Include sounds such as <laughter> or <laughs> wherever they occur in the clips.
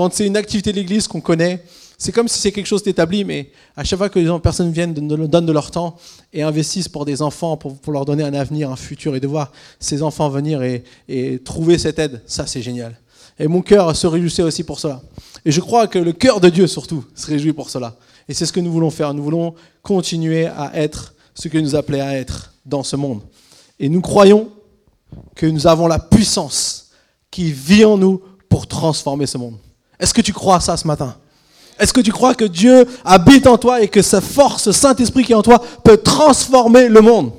Quand c'est une activité de l'Église qu'on connaît, c'est comme si c'est quelque chose d'établi, mais à chaque fois que les personnes viennent, donnent de leur temps et investissent pour des enfants, pour, leur donner un avenir, un futur, et de voir ces enfants venir et, trouver cette aide, ça c'est génial. Et mon cœur se réjouissait aussi pour cela. Et je crois que le cœur de Dieu surtout se réjouit pour cela. Et c'est ce que nous voulons faire. Nous voulons continuer à être ce que nous appelait à être dans ce monde. Et nous croyons que nous avons la puissance qui vit en nous pour transformer ce monde. Est-ce que tu crois ça ce matin? Est-ce que tu crois que Dieu habite en toi et que sa force, Saint-Esprit qui est en toi, peut transformer le monde?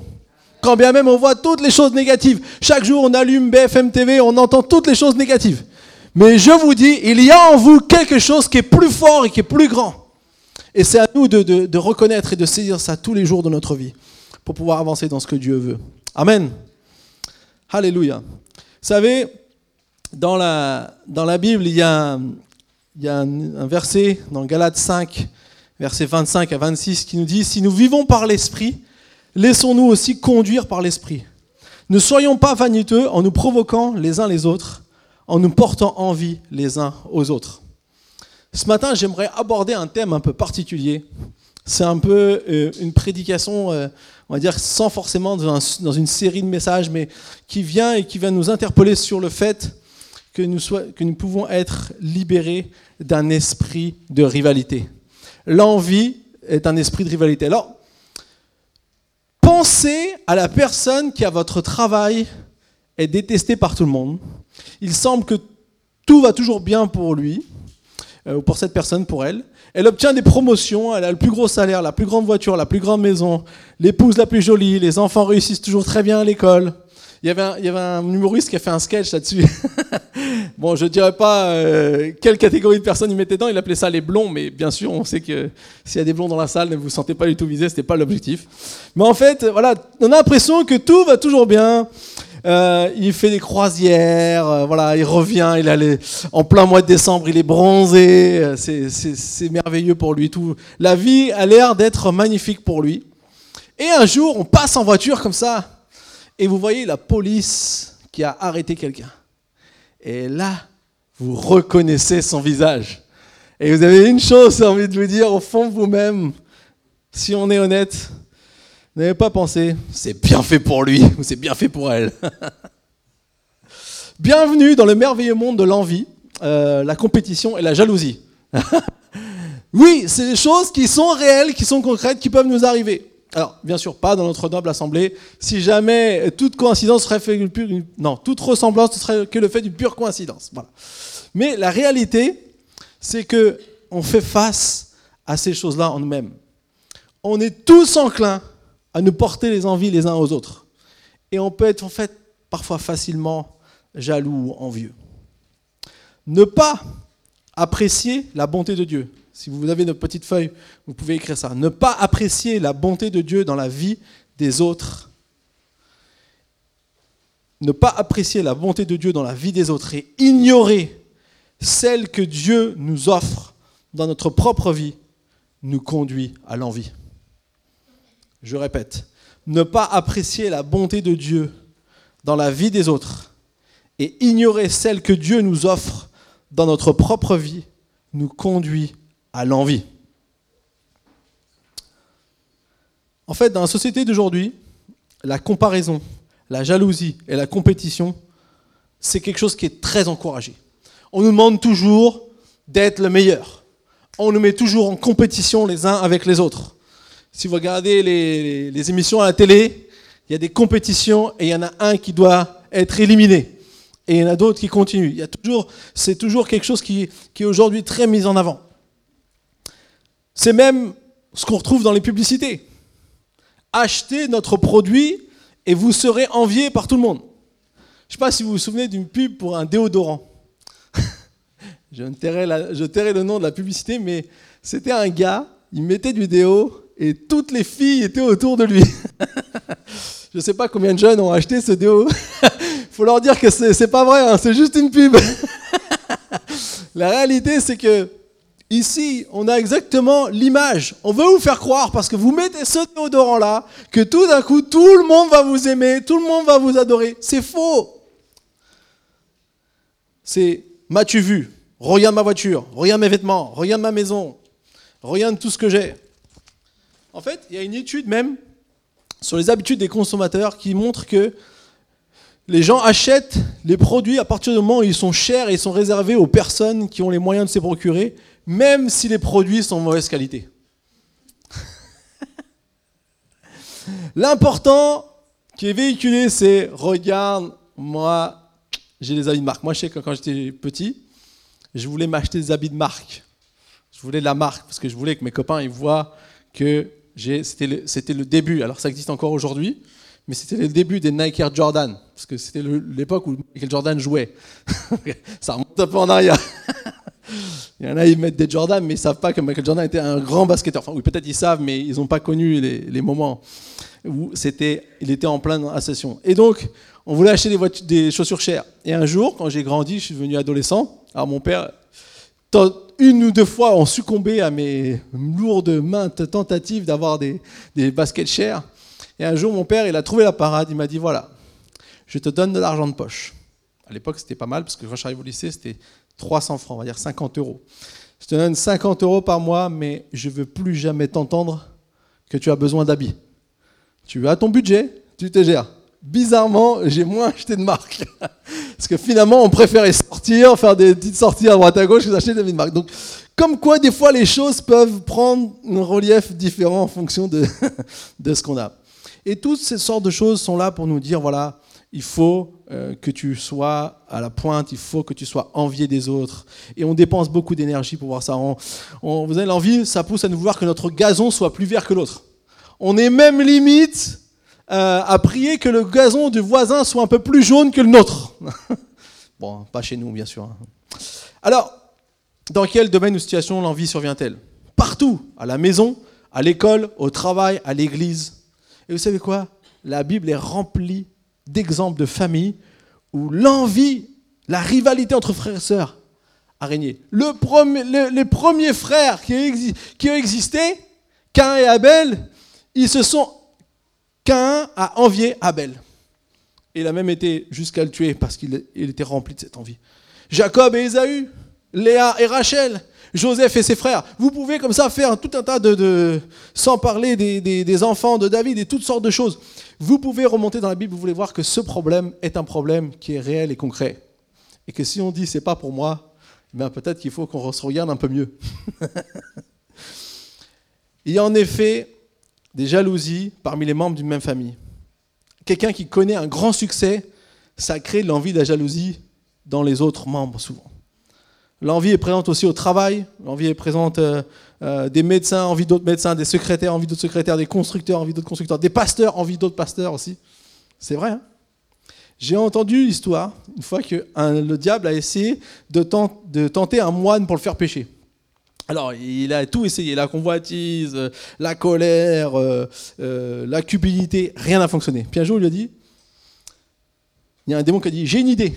Quand bien même on voit toutes les choses négatives. Chaque jour on allume BFM TV, on entend toutes les choses négatives. Mais je vous dis, il y a en vous quelque chose qui est plus fort et qui est plus grand. Et c'est à nous de, reconnaître et de saisir ça tous les jours de notre vie pour pouvoir avancer dans ce que Dieu veut. Amen. Alléluia. Vous savez, dans la, dans la Bible, il y a, il y a un, verset dans Galates 5, versets 25 à 26, qui nous dit, Si nous vivons par l'Esprit, laissons-nous aussi conduire par l'Esprit. Ne soyons pas vaniteux en nous provoquant les uns les autres, en nous portant envie les uns aux autres. Ce matin, j'aimerais aborder un thème un peu particulier. C'est un peu euh, une prédication, euh, on va dire, sans forcément dans une série de messages, mais qui vient et qui va nous interpeller sur le fait que nous, pouvons être libérés d'un esprit de rivalité. L'envie est un esprit de rivalité. Alors, pensez à la personne qui, à votre travail, est détestée par tout le monde. Il semble que tout va toujours bien pour lui, euh, ou pour cette personne, pour elle. Elle obtient des promotions, elle a le plus gros salaire, la plus grande voiture, la plus grande maison, l'épouse la plus jolie, les enfants réussissent toujours très bien à l'école. Il y, avait un, il y avait un humoriste qui a fait un sketch là-dessus. <laughs> bon, je ne dirais pas euh, quelle catégorie de personnes il mettait dedans, il appelait ça les blonds, mais bien sûr, on sait que s'il y a des blonds dans la salle, ne vous sentez pas du tout visé, ce pas l'objectif. Mais en fait, voilà, on a l'impression que tout va toujours bien. Euh, il fait des croisières, euh, voilà, il revient, il est en plein mois de décembre, il est bronzé, c'est merveilleux pour lui. Tout. La vie a l'air d'être magnifique pour lui. Et un jour, on passe en voiture comme ça, et vous voyez la police qui a arrêté quelqu'un. Et là, vous reconnaissez son visage. Et vous avez une chose, envie de vous dire, au fond de vous-même, si on est honnête, n'avez pas pensé, c'est bien fait pour lui ou c'est bien fait pour elle. <laughs> Bienvenue dans le merveilleux monde de l'envie, euh, la compétition et la jalousie. <laughs> oui, c'est des choses qui sont réelles, qui sont concrètes, qui peuvent nous arriver. Alors, bien sûr, pas dans notre noble assemblée. Si jamais toute coïncidence serait fait non, toute ressemblance ne serait que le fait d'une pure coïncidence. Mais la réalité, c'est que on fait face à ces choses-là en nous-mêmes. On est tous enclins à nous porter les envies les uns aux autres. Et on peut être en fait parfois facilement jaloux ou envieux. Ne pas apprécier la bonté de Dieu, si vous avez notre petite feuille, vous pouvez écrire ça. Ne pas apprécier la bonté de Dieu dans la vie des autres. Ne pas apprécier la bonté de Dieu dans la vie des autres et ignorer celle que Dieu nous offre dans notre propre vie nous conduit à l'envie. Je répète, ne pas apprécier la bonté de Dieu dans la vie des autres et ignorer celle que Dieu nous offre dans notre propre vie nous conduit à l'envie. En fait, dans la société d'aujourd'hui, la comparaison, la jalousie et la compétition, c'est quelque chose qui est très encouragé. On nous demande toujours d'être le meilleur. On nous met toujours en compétition les uns avec les autres. Si vous regardez les, émissions à la télé, il y a des compétitions et il y en a un qui doit être éliminé. Et il y en a d'autres qui continuent. Il y a toujours, c'est toujours quelque chose qui, qui est aujourd'hui très mis en avant. C'est même ce qu'on retrouve dans les publicités. Achetez notre produit et vous serez envié par tout le monde. Je ne sais pas si vous vous souvenez d'une pub pour un déodorant. <laughs> je, tairai le nom de la publicité, mais c'était un gars, il mettait du déo et toutes les filles étaient autour de lui. <laughs> je ne sais pas combien de jeunes ont acheté ce déo. Il <laughs> faut leur dire que c'est pas vrai, hein, c'est juste une pub. la réalité, c'est que Ici, on a exactement l'image. On veut vous faire croire, parce que vous mettez ce déodorant-là, que tout d'un coup, tout le monde va vous aimer, tout le monde va vous adorer. C'est faux. C'est m'as-tu vu? Regarde ma voiture, regarde mes vêtements, regarde ma maison, regarde tout ce que j'ai. En fait, il y a une étude même sur les habitudes des consommateurs qui montre que les gens achètent les produits à partir du moment où ils sont chers et ils sont réservés aux personnes qui ont les moyens de se procurer, même si les produits sont de mauvaise qualité. L'important qui est véhiculé, c'est regarde, moi, j'ai des habits de marque. Moi, je sais que quand j'étais petit, je voulais m'acheter des habits de marque. Je voulais de la marque parce que je voulais que mes copains ils voient que c'était le, le début. Alors ça existe encore aujourd'hui, mais c'était le début des Nike Air Jordan parce que c'était l'époque où Michael Jordan jouait. <laughs> ça remonte un peu en arrière. Il y en a, ils mettent des Jordan, mais ils savent pas que Michael Jordan était un grand basketteur. Enfin, oui, peut-être ils savent, mais ils n'ont pas connu les, moments où c'était, il était en pleine ascension. Et donc, on voulait acheter des, chaussures chères. Et un jour, quand j'ai grandi, je suis devenu adolescent. Alors mon père, une ou deux fois, ont succombé à mes lourdes maintes tentatives d'avoir des, des baskets chères. Et un jour, mon père, il a trouvé la parade. Il m'a dit voilà, je te donne de l'argent de poche. À l'époque, c'était pas mal parce que quand je suis arrivé au lycée, c'était 300 francs, on va dire 50 euros. Je te donne 50 euros par mois, mais je veux plus jamais t'entendre que tu as besoin d'habits. Tu as ton budget, tu te gères. Bizarrement, j'ai moins acheté de marques. <laughs> Parce que finalement, on préférait sortir, faire des petites sorties à droite à gauche que d'acheter des marques. Donc, comme quoi, des fois, les choses peuvent prendre un relief différent en fonction de, <laughs> de ce qu'on a. Et toutes ces sortes de choses sont là pour nous dire, voilà, il faut euh, que tu sois à la pointe, il faut que tu sois envié des autres. Et on dépense beaucoup d'énergie pour voir ça. vous avez l'envie, ça pousse à nous voir que notre gazon soit plus vert que l'autre. On est même limite euh, à prier que le gazon du voisin soit un peu plus jaune que le nôtre. <laughs> bon, pas chez nous, bien sûr. Hein. Alors, dans quel domaine ou situation l'envie survient-elle? Partout, à la maison, à l'école, au travail, à l'église. Et vous savez quoi? La Bible est remplie d'exemples de familles où l'envie, la rivalité entre frères et sœurs a régné. Le premier, les premiers frères qui, ont existé, Cain et Abel, ils se sont. Cain a envié Abel. Il a même été jusqu'à le tuer parce qu'il était rempli de cette envie. Jacob et Ésaü, Léa et Rachel, Joseph et ses frères. Vous pouvez comme ça faire tout un tas de... sans parler des, enfants de David et toutes sortes de choses. Vous pouvez remonter dans la Bible, vous voulez voir que ce problème est un problème qui est réel et concret. Et que si on dit c'est pas pour moi, ben peut-être qu'il faut qu'on se regarde un peu mieux. <laughs> Il y a en effet des jalousies parmi les membres d'une même famille. Quelqu'un qui connaît un grand succès, ça crée l'envie de la jalousie dans les autres membres souvent. L'envie est présente aussi au travail, l'envie est présente euh, euh, des médecins, envie d'autres médecins, des secrétaires, envie d'autres secrétaires, des constructeurs, envie d'autres constructeurs, des pasteurs, envie d'autres pasteurs aussi. C'est vrai. Hein J'ai entendu l'histoire une fois que le diable a essayé de, tenter un moine pour le faire pécher. Alors, il a tout essayé, la convoitise, la colère, euh, euh, la cupidité, rien n'a fonctionné. Puis un jour, il lui a dit, il y a un démon qui a dit, j'ai une idée.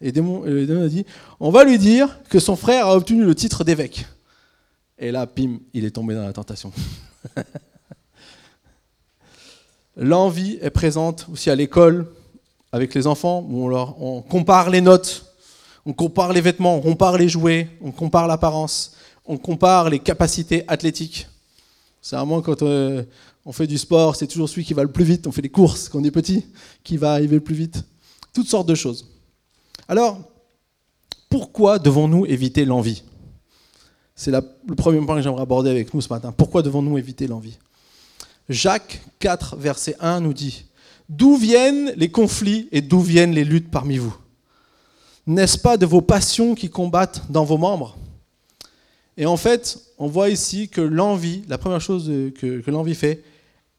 Et démon, le démon a dit, on va lui dire que son frère a obtenu le titre d'évêque. Et là, pim, il est tombé dans la tentation. <laughs> L'envie est présente aussi à l'école, avec les enfants, où on, compare les notes, on compare les vêtements, on compare les jouets, on compare l'apparence on compare les capacités athlétiques. C'est vraiment quand euh, on fait du sport, c'est toujours celui qui va le plus vite. On fait des courses quand on est petit, qui va arriver le plus vite. Toutes sortes de choses. Alors, pourquoi devons-nous éviter l'envie? C'est le premier point que j'aimerais aborder avec nous ce matin. Pourquoi devons-nous éviter l'envie? Jacques 4, verset 1 nous dit D'où viennent les conflits et d'où viennent les luttes parmi vous? N'est-ce pas de vos passions qui combattent dans vos membres et en fait, on voit ici que l'envie, la première chose que, l'envie fait,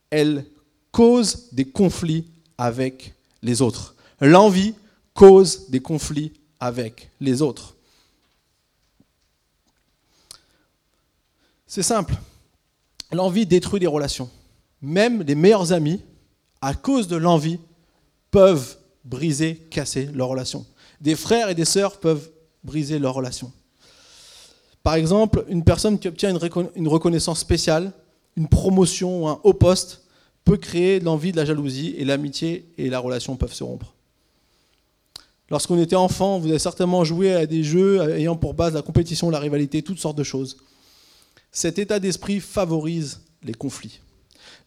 elle cause des conflits avec les autres. L'envie cause des conflits avec les autres. C'est simple. L'envie détruit les relations. Même les meilleurs amis, à cause de l'envie, peuvent briser, casser leurs relations. Des frères et des sœurs peuvent briser leurs relations. Par exemple, une personne qui obtient une reconnaissance spéciale, une promotion ou un haut poste, peut créer l'envie de la jalousie et l'amitié et la relation peuvent se rompre. Lorsqu'on était enfant, vous avez certainement joué à des jeux ayant pour base la compétition, la rivalité, toutes sortes de choses. Cet état d'esprit favorise les conflits.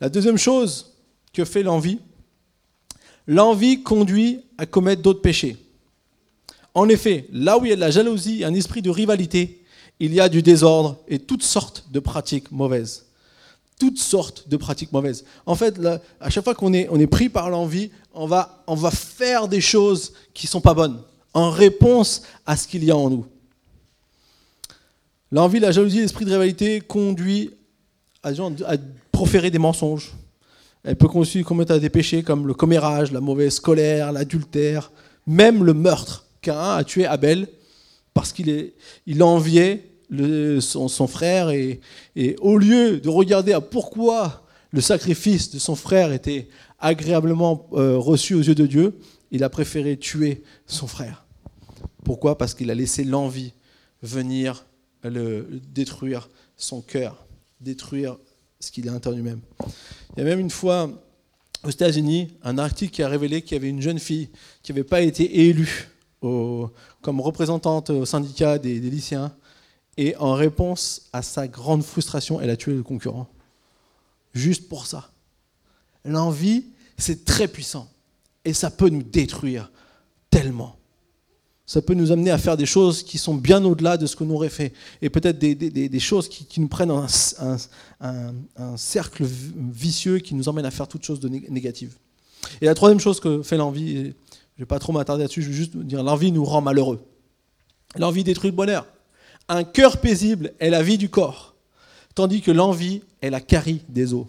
La deuxième chose que fait l'envie, l'envie conduit à commettre d'autres péchés. En effet, là où il y a de la jalousie, un esprit de rivalité, il y a du désordre et toutes sortes de pratiques mauvaises. Toutes sortes de pratiques mauvaises. En fait, à chaque fois qu'on est, pris par l'envie, on va faire des choses qui ne sont pas bonnes, en réponse à ce qu'il y a en nous. L'envie, la jalousie, l'esprit de rivalité conduit à, à proférer des mensonges. Elle peut aussi commettre des péchés comme le commérage, la mauvaise colère, l'adultère, même le meurtre. Cain a tué Abel parce qu'il il enviait son, frère et, au lieu de regarder à pourquoi le sacrifice de son frère était agréablement euh, reçu aux yeux de Dieu, il a préféré tuer son frère. Pourquoi? Parce qu'il a laissé l'envie venir le, détruire son cœur, détruire ce qu'il est à l'intérieur lui-même. Il y a même une fois aux États-Unis un article qui a révélé qu'il y avait une jeune fille qui n'avait pas été élue comme représentante au syndicat des lycéens et en réponse à sa grande frustration, elle a tué le concurrent. Juste pour ça. L'envie, c'est très puissant. Et ça peut nous détruire tellement. Ça peut nous amener à faire des choses qui sont bien au-delà de ce que nous aurait fait. Et peut-être des, choses qui, nous prennent un, cercle vicieux qui nous emmène à faire toutes choses de négatives. Et la troisième chose que fait l'envie, je ne vais pas trop m'attarder là-dessus, je vais juste dire l'envie nous rend malheureux. L'envie détruit le bonheur. Un cœur paisible est la vie du corps, tandis que l'envie est la carie des os.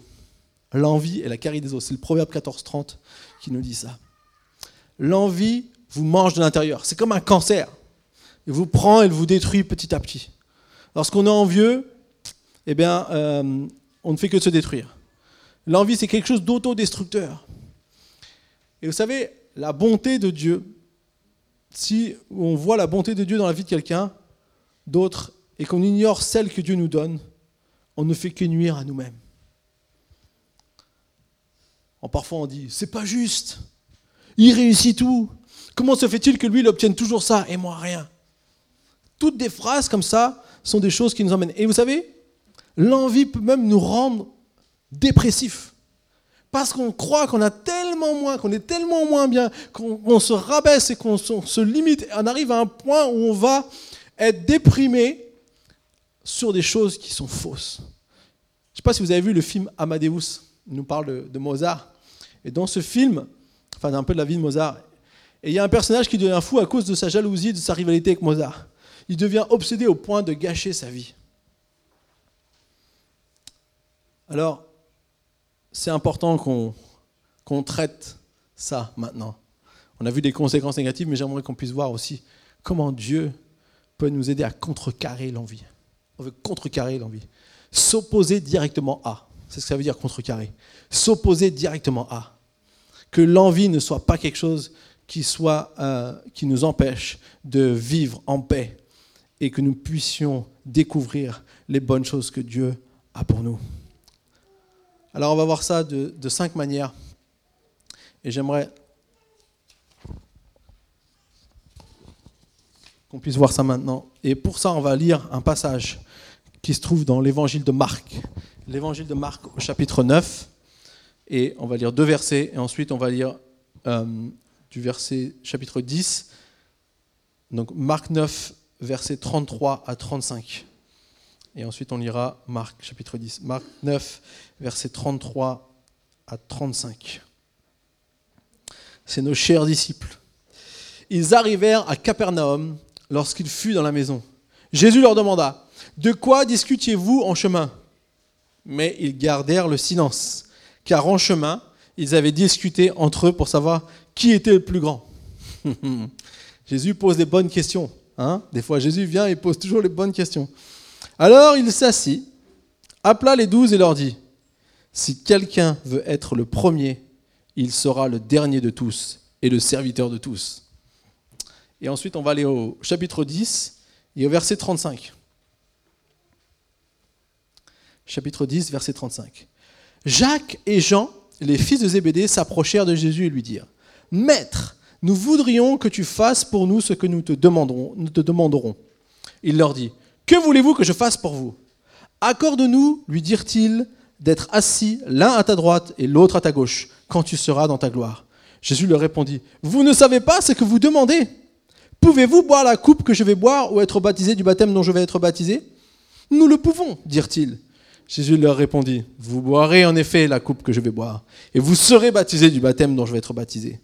L'envie est la carie des os. C'est le proverbe 14-30 qui nous dit ça. L'envie vous mange de l'intérieur. C'est comme un cancer. Il vous prend et vous détruit petit à petit. Lorsqu'on est envieux, eh bien, euh, on ne fait que se détruire. L'envie, c'est quelque chose d'autodestructeur. Et vous savez, la bonté de Dieu, si on voit la bonté de Dieu dans la vie de quelqu'un, d'autres et qu'on ignore celle que Dieu nous donne, on ne fait que nuire à nous-mêmes. parfois on dit, c'est pas juste, il réussit tout. Comment se fait-il que lui, il obtienne toujours ça et moi rien? Toutes des phrases comme ça sont des choses qui nous emmènent. Et vous savez, l'envie peut même nous rendre dépressifs. Parce qu'on croit qu'on a tellement moins, qu'on est tellement moins bien, qu'on se rabaisse et qu'on se limite. On arrive à un point où on va être déprimé sur des choses qui sont fausses. Je ne sais pas si vous avez vu le film Amadeus, il nous parle de, Mozart. Et dans ce film, enfin un peu de la vie de Mozart, et il y a un personnage qui devient fou à cause de sa jalousie, de sa rivalité avec Mozart. Il devient obsédé au point de gâcher sa vie. Alors, c'est important qu'on traite ça maintenant. On a vu des conséquences négatives, mais j'aimerais qu'on puisse voir aussi comment Dieu peut nous aider à contrecarrer l'envie. On veut contrecarrer l'envie. S'opposer directement à. C'est ce que ça veut dire contrecarrer. S'opposer directement à. Que l'envie ne soit pas quelque chose qui, soit, euh, qui nous empêche de vivre en paix et que nous puissions découvrir les bonnes choses que Dieu a pour nous. Alors on va voir ça de, de cinq manières. Et j'aimerais qu'on puisse voir ça maintenant. Et pour ça, on va lire un passage qui se trouve dans l'évangile de Marc. L'évangile de Marc au chapitre 9. Et on va lire deux versets. Et ensuite, on va lire euh, du verset chapitre 10. Donc Marc 9, versets 33 à 35. Et ensuite, on lira Marc chapitre 10. Marc 9, versets 33 à 35. C'est nos chers disciples. Ils arrivèrent à Capernaum lorsqu'il fut dans la maison. Jésus leur demanda, De quoi discutiez-vous en chemin? Mais ils gardèrent le silence, car en chemin, ils avaient discuté entre eux pour savoir qui était le plus grand. <laughs> Jésus pose des bonnes questions. Hein des fois, Jésus vient et pose toujours les bonnes questions. Alors il s'assit, appela les douze et leur dit, Si quelqu'un veut être le premier, il sera le dernier de tous et le serviteur de tous. Et ensuite, on va aller au chapitre 10 et au verset 35. Chapitre 10, verset 35. Jacques et Jean, les fils de Zébédée, s'approchèrent de Jésus et lui dirent Maître, Nous voudrions que tu fasses pour nous ce que nous te demanderons. Nous te demanderons. Il leur dit, Que voulez-vous que je fasse pour vous? Accorde-nous, lui dirent-ils, d'être assis l'un à ta droite et l'autre à ta gauche, quand tu seras dans ta gloire. Jésus leur répondit, Vous ne savez pas ce que vous demandez? Pouvez-vous boire la coupe que je vais boire ou être baptisé du baptême dont je vais être baptisé? Nous le pouvons, dirent-ils. Jésus leur répondit, Vous boirez en effet la coupe que je vais boire, et vous serez baptisé du baptême dont je vais être baptisé.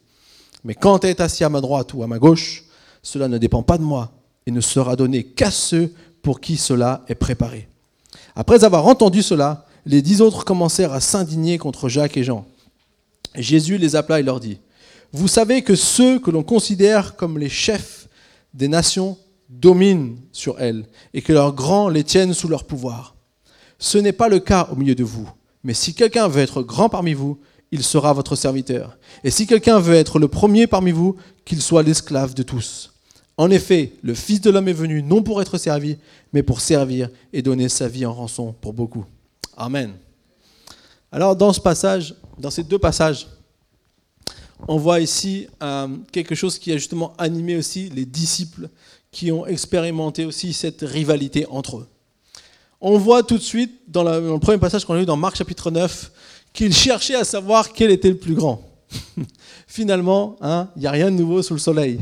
Mais quand tu es assis à ma droite ou à ma gauche, cela ne dépend pas de moi, et ne sera donné qu'à ceux pour qui cela est préparé. Après avoir entendu cela, les dix autres commencèrent à s'indigner contre Jacques et Jean. Jésus les appela et leur dit, Vous savez que ceux que l'on considère comme les chefs des nations dominent sur elles, et que leurs grands les tiennent sous leur pouvoir. Ce n'est pas le cas au milieu de vous, mais si quelqu'un veut être grand parmi vous, il sera votre serviteur. Et si quelqu'un veut être le premier parmi vous, qu'il soit l'esclave de tous. En effet, le Fils de l'homme est venu non pour être servi, mais pour servir et donner sa vie en rançon pour beaucoup. Amen. Alors dans ce passage, dans ces deux passages, on voit ici euh, quelque chose qui a justement animé aussi les disciples qui ont expérimenté aussi cette rivalité entre eux. On voit tout de suite dans, le premier passage qu'on a lu dans Marc chapitre 9 qu'ils cherchaient à savoir quel était le plus grand. <laughs> Finalement, hein, il n'y a rien de nouveau sous le soleil.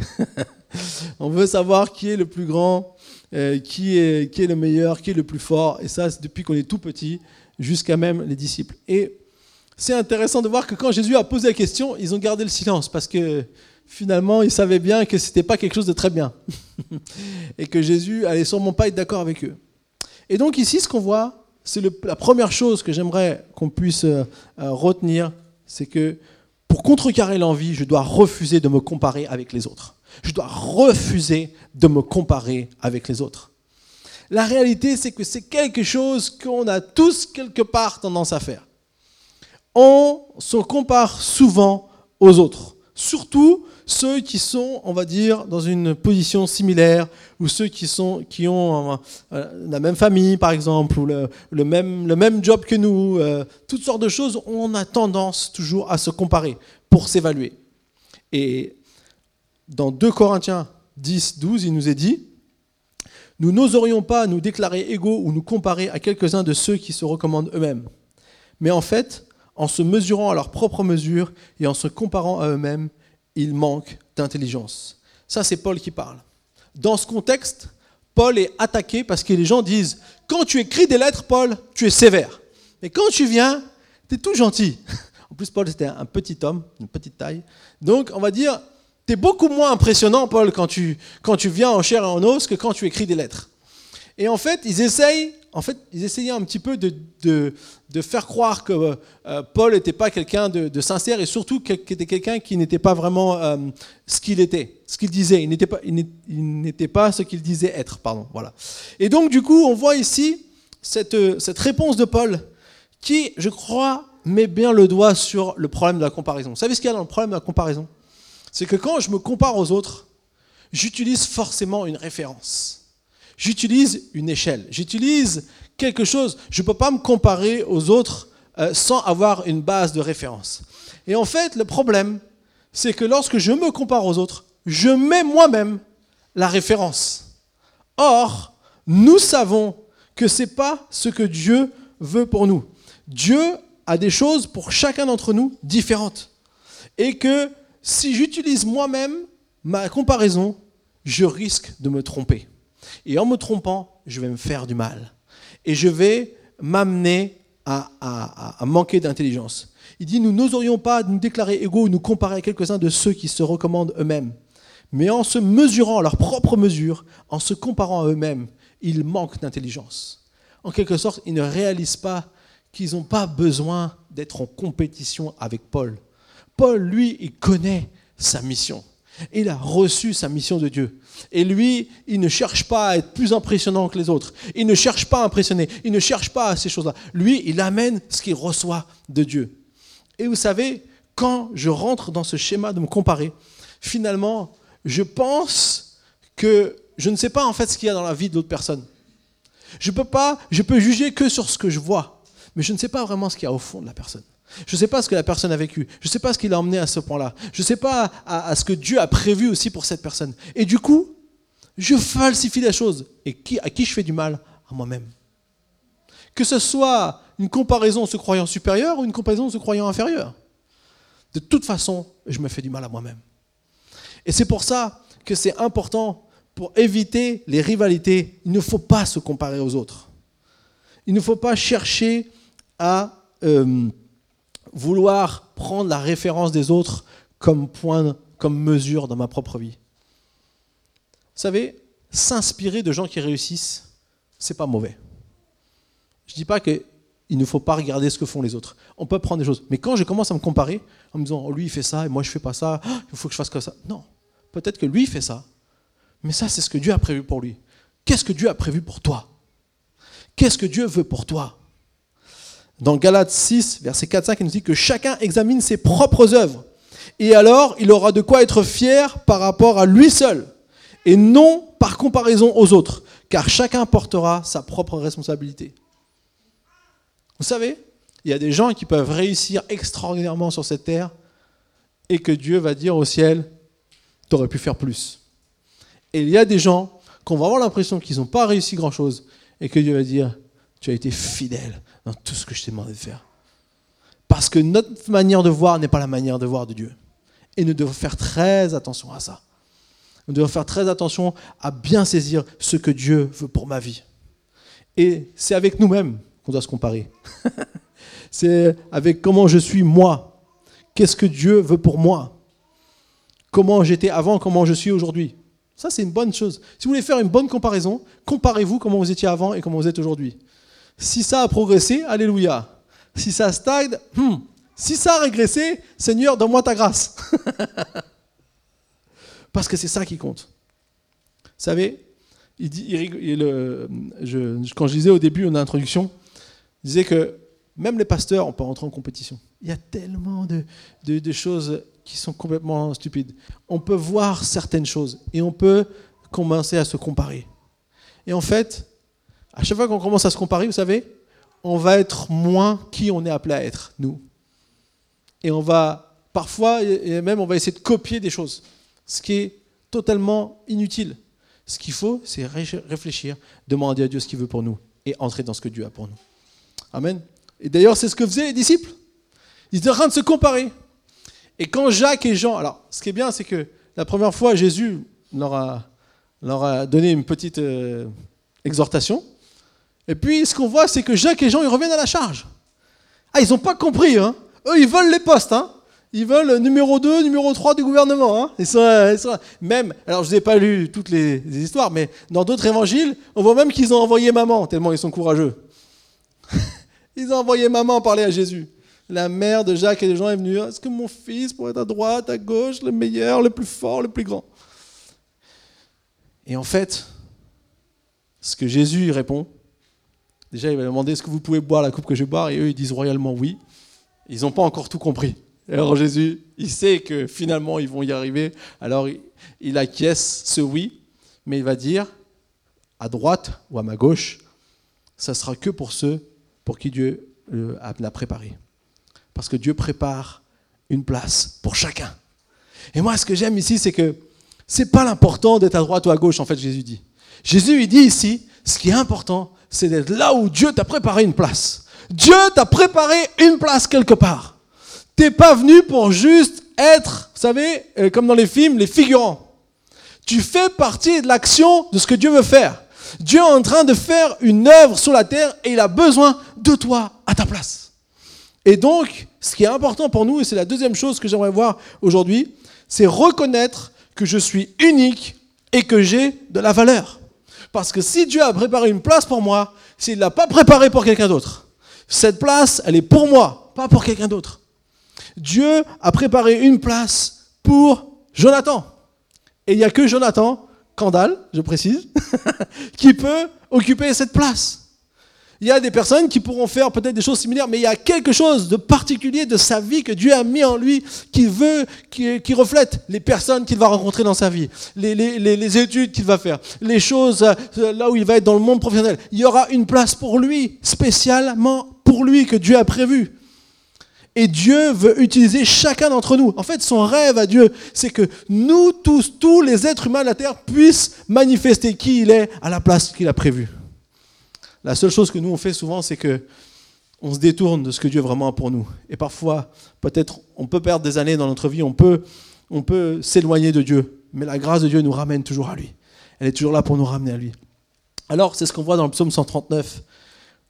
<laughs> on veut savoir qui est le plus grand, euh, qui, est, qui est le meilleur, qui est le plus fort. Et ça, depuis qu'on est tout petit jusqu'à même les disciples. Et c'est intéressant de voir que quand Jésus a posé la question, ils ont gardé le silence parce que finalement, ils savaient bien que ce n'était pas quelque chose de très bien. <laughs> et que Jésus allait sûrement pas être d'accord avec eux. Et donc ici, ce qu'on voit, c'est la première chose que j'aimerais qu'on puisse euh, retenir, c'est que pour contrecarrer l'envie, je dois refuser de me comparer avec les autres. Je dois refuser de me comparer avec les autres. La réalité, c'est que c'est quelque chose qu'on a tous quelque part tendance à faire. On se compare souvent aux autres, surtout ceux qui sont, on va dire, dans une position similaire, ou ceux qui, sont, qui ont euh, la même famille, par exemple, ou le, même, le même job que nous, euh, toutes sortes de choses, on a tendance toujours à se comparer pour s'évaluer. Et dans 2 Corinthiens 10, 12, il nous est dit, nous n'oserions pas nous déclarer égaux ou nous comparer à quelques-uns de ceux qui se recommandent eux-mêmes. Mais en fait, en se mesurant à leur propre mesure et en se comparant à eux-mêmes, ils manquent d'intelligence. Ça, c'est Paul qui parle. Dans ce contexte, Paul est attaqué parce que les gens disent, quand tu écris des lettres, Paul, tu es sévère. Mais quand tu viens, tu es tout gentil. <laughs> En plus, Paul, c'était un petit homme, une petite taille. Donc, on va dire, tu es beaucoup moins impressionnant, Paul, quand tu, quand tu viens en chair et en os que quand tu écris des lettres. Et en fait, ils essayent, en fait, ils essayaient un petit peu de, faire croire que euh, Paul n'était pas quelqu'un de, sincère et surtout qu'il était quelqu'un qui n'était pas vraiment euh, ce qu'il était, ce qu'il disait. Il n'était pas, pas ce qu'il disait être, pardon. Voilà. Et donc, du coup, on voit ici cette, cette réponse de Paul qui, je crois, met bien le doigt sur le problème de la comparaison. Vous savez ce qu'il y a dans le problème de la comparaison? C'est que quand je me compare aux autres, j'utilise forcément une référence. J'utilise une échelle. J'utilise quelque chose. Je ne peux pas me comparer aux autres euh, sans avoir une base de référence. Et en fait, le problème, c'est que lorsque je me compare aux autres, je mets moi-même la référence. Or, nous savons que ce n'est pas ce que Dieu veut pour nous. Dieu a des choses pour chacun d'entre nous différentes. Et que si j'utilise moi-même ma comparaison, je risque de me tromper. Et en me trompant, je vais me faire du mal. Et je vais m'amener à, manquer d'intelligence. Il dit, nous n'oserions pas nous déclarer égaux ou nous comparer à quelques-uns de ceux qui se recommandent eux-mêmes. Mais en se mesurant à leur propre mesure, en se comparant à eux-mêmes, ils manquent d'intelligence. En quelque sorte, ils ne réalisent pas qu'ils n'ont pas besoin d'être en compétition avec Paul. Paul, lui, il connaît sa mission. Il a reçu sa mission de Dieu. Et lui, il ne cherche pas à être plus impressionnant que les autres. Il ne cherche pas à impressionner. Il ne cherche pas à ces choses-là. Lui, il amène ce qu'il reçoit de Dieu. Et vous savez, quand je rentre dans ce schéma de me comparer, finalement, je pense que je ne sais pas en fait ce qu'il y a dans la vie de l'autre personne. Je peux pas, je peux juger que sur ce que je vois, mais je ne sais pas vraiment ce qu'il y a au fond de la personne. Je ne sais pas ce que la personne a vécu. Je ne sais pas ce qui l'a emmené à ce point-là. Je ne sais pas à, ce que Dieu a prévu aussi pour cette personne. Et du coup, je falsifie les choses. Et à qui je fais du mal? À moi-même. Que ce soit une comparaison se croyant supérieur ou une comparaison se croyant inférieur. De toute façon, je me fais du mal à moi-même. Et c'est pour ça que c'est important, pour éviter les rivalités, il ne faut pas se comparer aux autres. Il ne faut pas chercher à euh, vouloir prendre la référence des autres comme point, comme mesure dans ma propre vie. Vous savez, s'inspirer de gens qui réussissent, c'est pas mauvais. Je ne dis pas qu'il ne faut pas regarder ce que font les autres. On peut prendre des choses. Mais quand je commence à me comparer, en me disant, lui il fait ça et moi je fais pas ça, il faut que je fasse comme ça. Non. Peut-être que lui fait ça. Mais ça, c'est ce que Dieu a prévu pour lui. Qu'est-ce que Dieu a prévu pour toi? Qu'est-ce que Dieu veut pour toi? Dans Galates 6, verset 4-5, il nous dit que chacun examine ses propres œuvres. Et alors, il aura de quoi être fier par rapport à lui seul, et non par comparaison aux autres, car chacun portera sa propre responsabilité. Vous savez, il y a des gens qui peuvent réussir extraordinairement sur cette terre, et que Dieu va dire au ciel, tu aurais pu faire plus. Et il y a des gens qu'on va avoir l'impression qu'ils n'ont pas réussi grand-chose, et que Dieu va dire, tu as été fidèle dans tout ce que je t'ai demandé de faire. Parce que notre manière de voir n'est pas la manière de voir de Dieu. Et nous devons faire très attention à ça. Nous devons faire très attention à bien saisir ce que Dieu veut pour ma vie. Et c'est avec nous-mêmes qu'on doit se comparer. <laughs> c'est avec comment je suis moi. Qu'est-ce que Dieu veut pour moi? Comment j'étais avant, comment je suis aujourd'hui? Ça, c'est une bonne chose. Si vous voulez faire une bonne comparaison, comparez-vous comment vous étiez avant et comment vous êtes aujourd'hui. Si ça a progressé, alléluia. Si ça stagne, hmm. si ça a régressé, Seigneur, donne-moi ta grâce. <laughs> Parce que c'est ça qui compte. Vous savez, quand je disais au début en introduction, il disait que même les pasteurs, on peut rentrer en compétition. Il y a tellement de choses qui sont complètement stupides. On peut voir certaines choses et on peut commencer à se comparer. Et en fait, à chaque fois qu'on commence à se comparer, vous savez, on va être moins qui on est appelé à être, nous. Et on va, parfois, et même on va essayer de copier des choses, ce qui est totalement inutile. Ce qu'il faut, c'est réfléchir, demander à Dieu ce qu'il veut pour nous et entrer dans ce que Dieu a pour nous. Amen. Et d'ailleurs, c'est ce que faisaient les disciples. Ils étaient en train de se comparer. Et quand Jacques et Jean, alors ce qui est bien, c'est que la première fois, Jésus leur a, leur a donné une petite euh, exhortation. Et puis ce qu'on voit, c'est que Jacques et Jean, ils reviennent à la charge. Ah, ils n'ont pas compris. Hein. Eux, ils veulent les postes. Hein. Ils veulent numéro 2, numéro 3 du gouvernement. Hein. Ils sont, même, alors je n'ai pas lu toutes les, les, histoires, mais dans d'autres évangiles, on voit même qu'ils ont envoyé maman, tellement ils sont courageux. <laughs> ils ont envoyé maman parler à Jésus la mère de Jacques et de Jean est venue. Est-ce que mon fils pourrait être à droite, à gauche, le meilleur, le plus fort, le plus grand? Et en fait, ce que Jésus répond, déjà il va demander est-ce que vous pouvez boire la coupe que je bois Et eux ils disent royalement oui. Ils n'ont pas encore tout compris. Alors Jésus, il sait que finalement ils vont y arriver. Alors il acquiesce ce oui, mais il va dire à droite ou à ma gauche, ça sera que pour ceux pour qui Dieu l'a préparé. Parce que Dieu prépare une place pour chacun. Et moi, ce que j'aime ici, c'est que c'est pas l'important d'être à droite ou à gauche, en fait, Jésus dit. Jésus, il dit ici, ce qui est important, c'est d'être là où Dieu t'a préparé une place. Dieu t'a préparé une place quelque part. T'es pas venu pour juste être, vous savez, euh, comme dans les films, les figurants. Tu fais partie de l'action de ce que Dieu veut faire. Dieu est en train de faire une œuvre sur la terre et il a besoin de toi à ta place. Et donc, ce qui est important pour nous, et c'est la deuxième chose que j'aimerais voir aujourd'hui, c'est reconnaître que je suis unique et que j'ai de la valeur. Parce que si Dieu a préparé une place pour moi, s'il ne l'a pas préparée pour quelqu'un d'autre, cette place, elle est pour moi, pas pour quelqu'un d'autre. Dieu a préparé une place pour Jonathan. Et il n'y a que Jonathan, Candal, je précise, <laughs> qui peut occuper cette place il y a des personnes qui pourront faire peut-être des choses similaires, mais il y a quelque chose de particulier de sa vie que Dieu a mis en lui qui veut, qui, reflète les personnes qu'il va rencontrer dans sa vie, les, études qu'il va faire, les choses euh, là où il va être dans le monde professionnel. Il y aura une place pour lui, spécialement pour lui, que Dieu a prévu. Et Dieu veut utiliser chacun d'entre nous. En fait, son rêve à Dieu, c'est que nous tous, tous les êtres humains de la terre, puissent manifester qui il est à la place qu'il a prévue. La seule chose que nous on fait souvent, c'est que on se détourne de ce que Dieu vraiment a pour nous. Et parfois, peut-être, on peut perdre des années dans notre vie, on peut, on peut s'éloigner de Dieu, mais la grâce de Dieu nous ramène toujours à lui. Elle est toujours là pour nous ramener à lui. Alors, c'est ce qu'on voit dans le psaume 139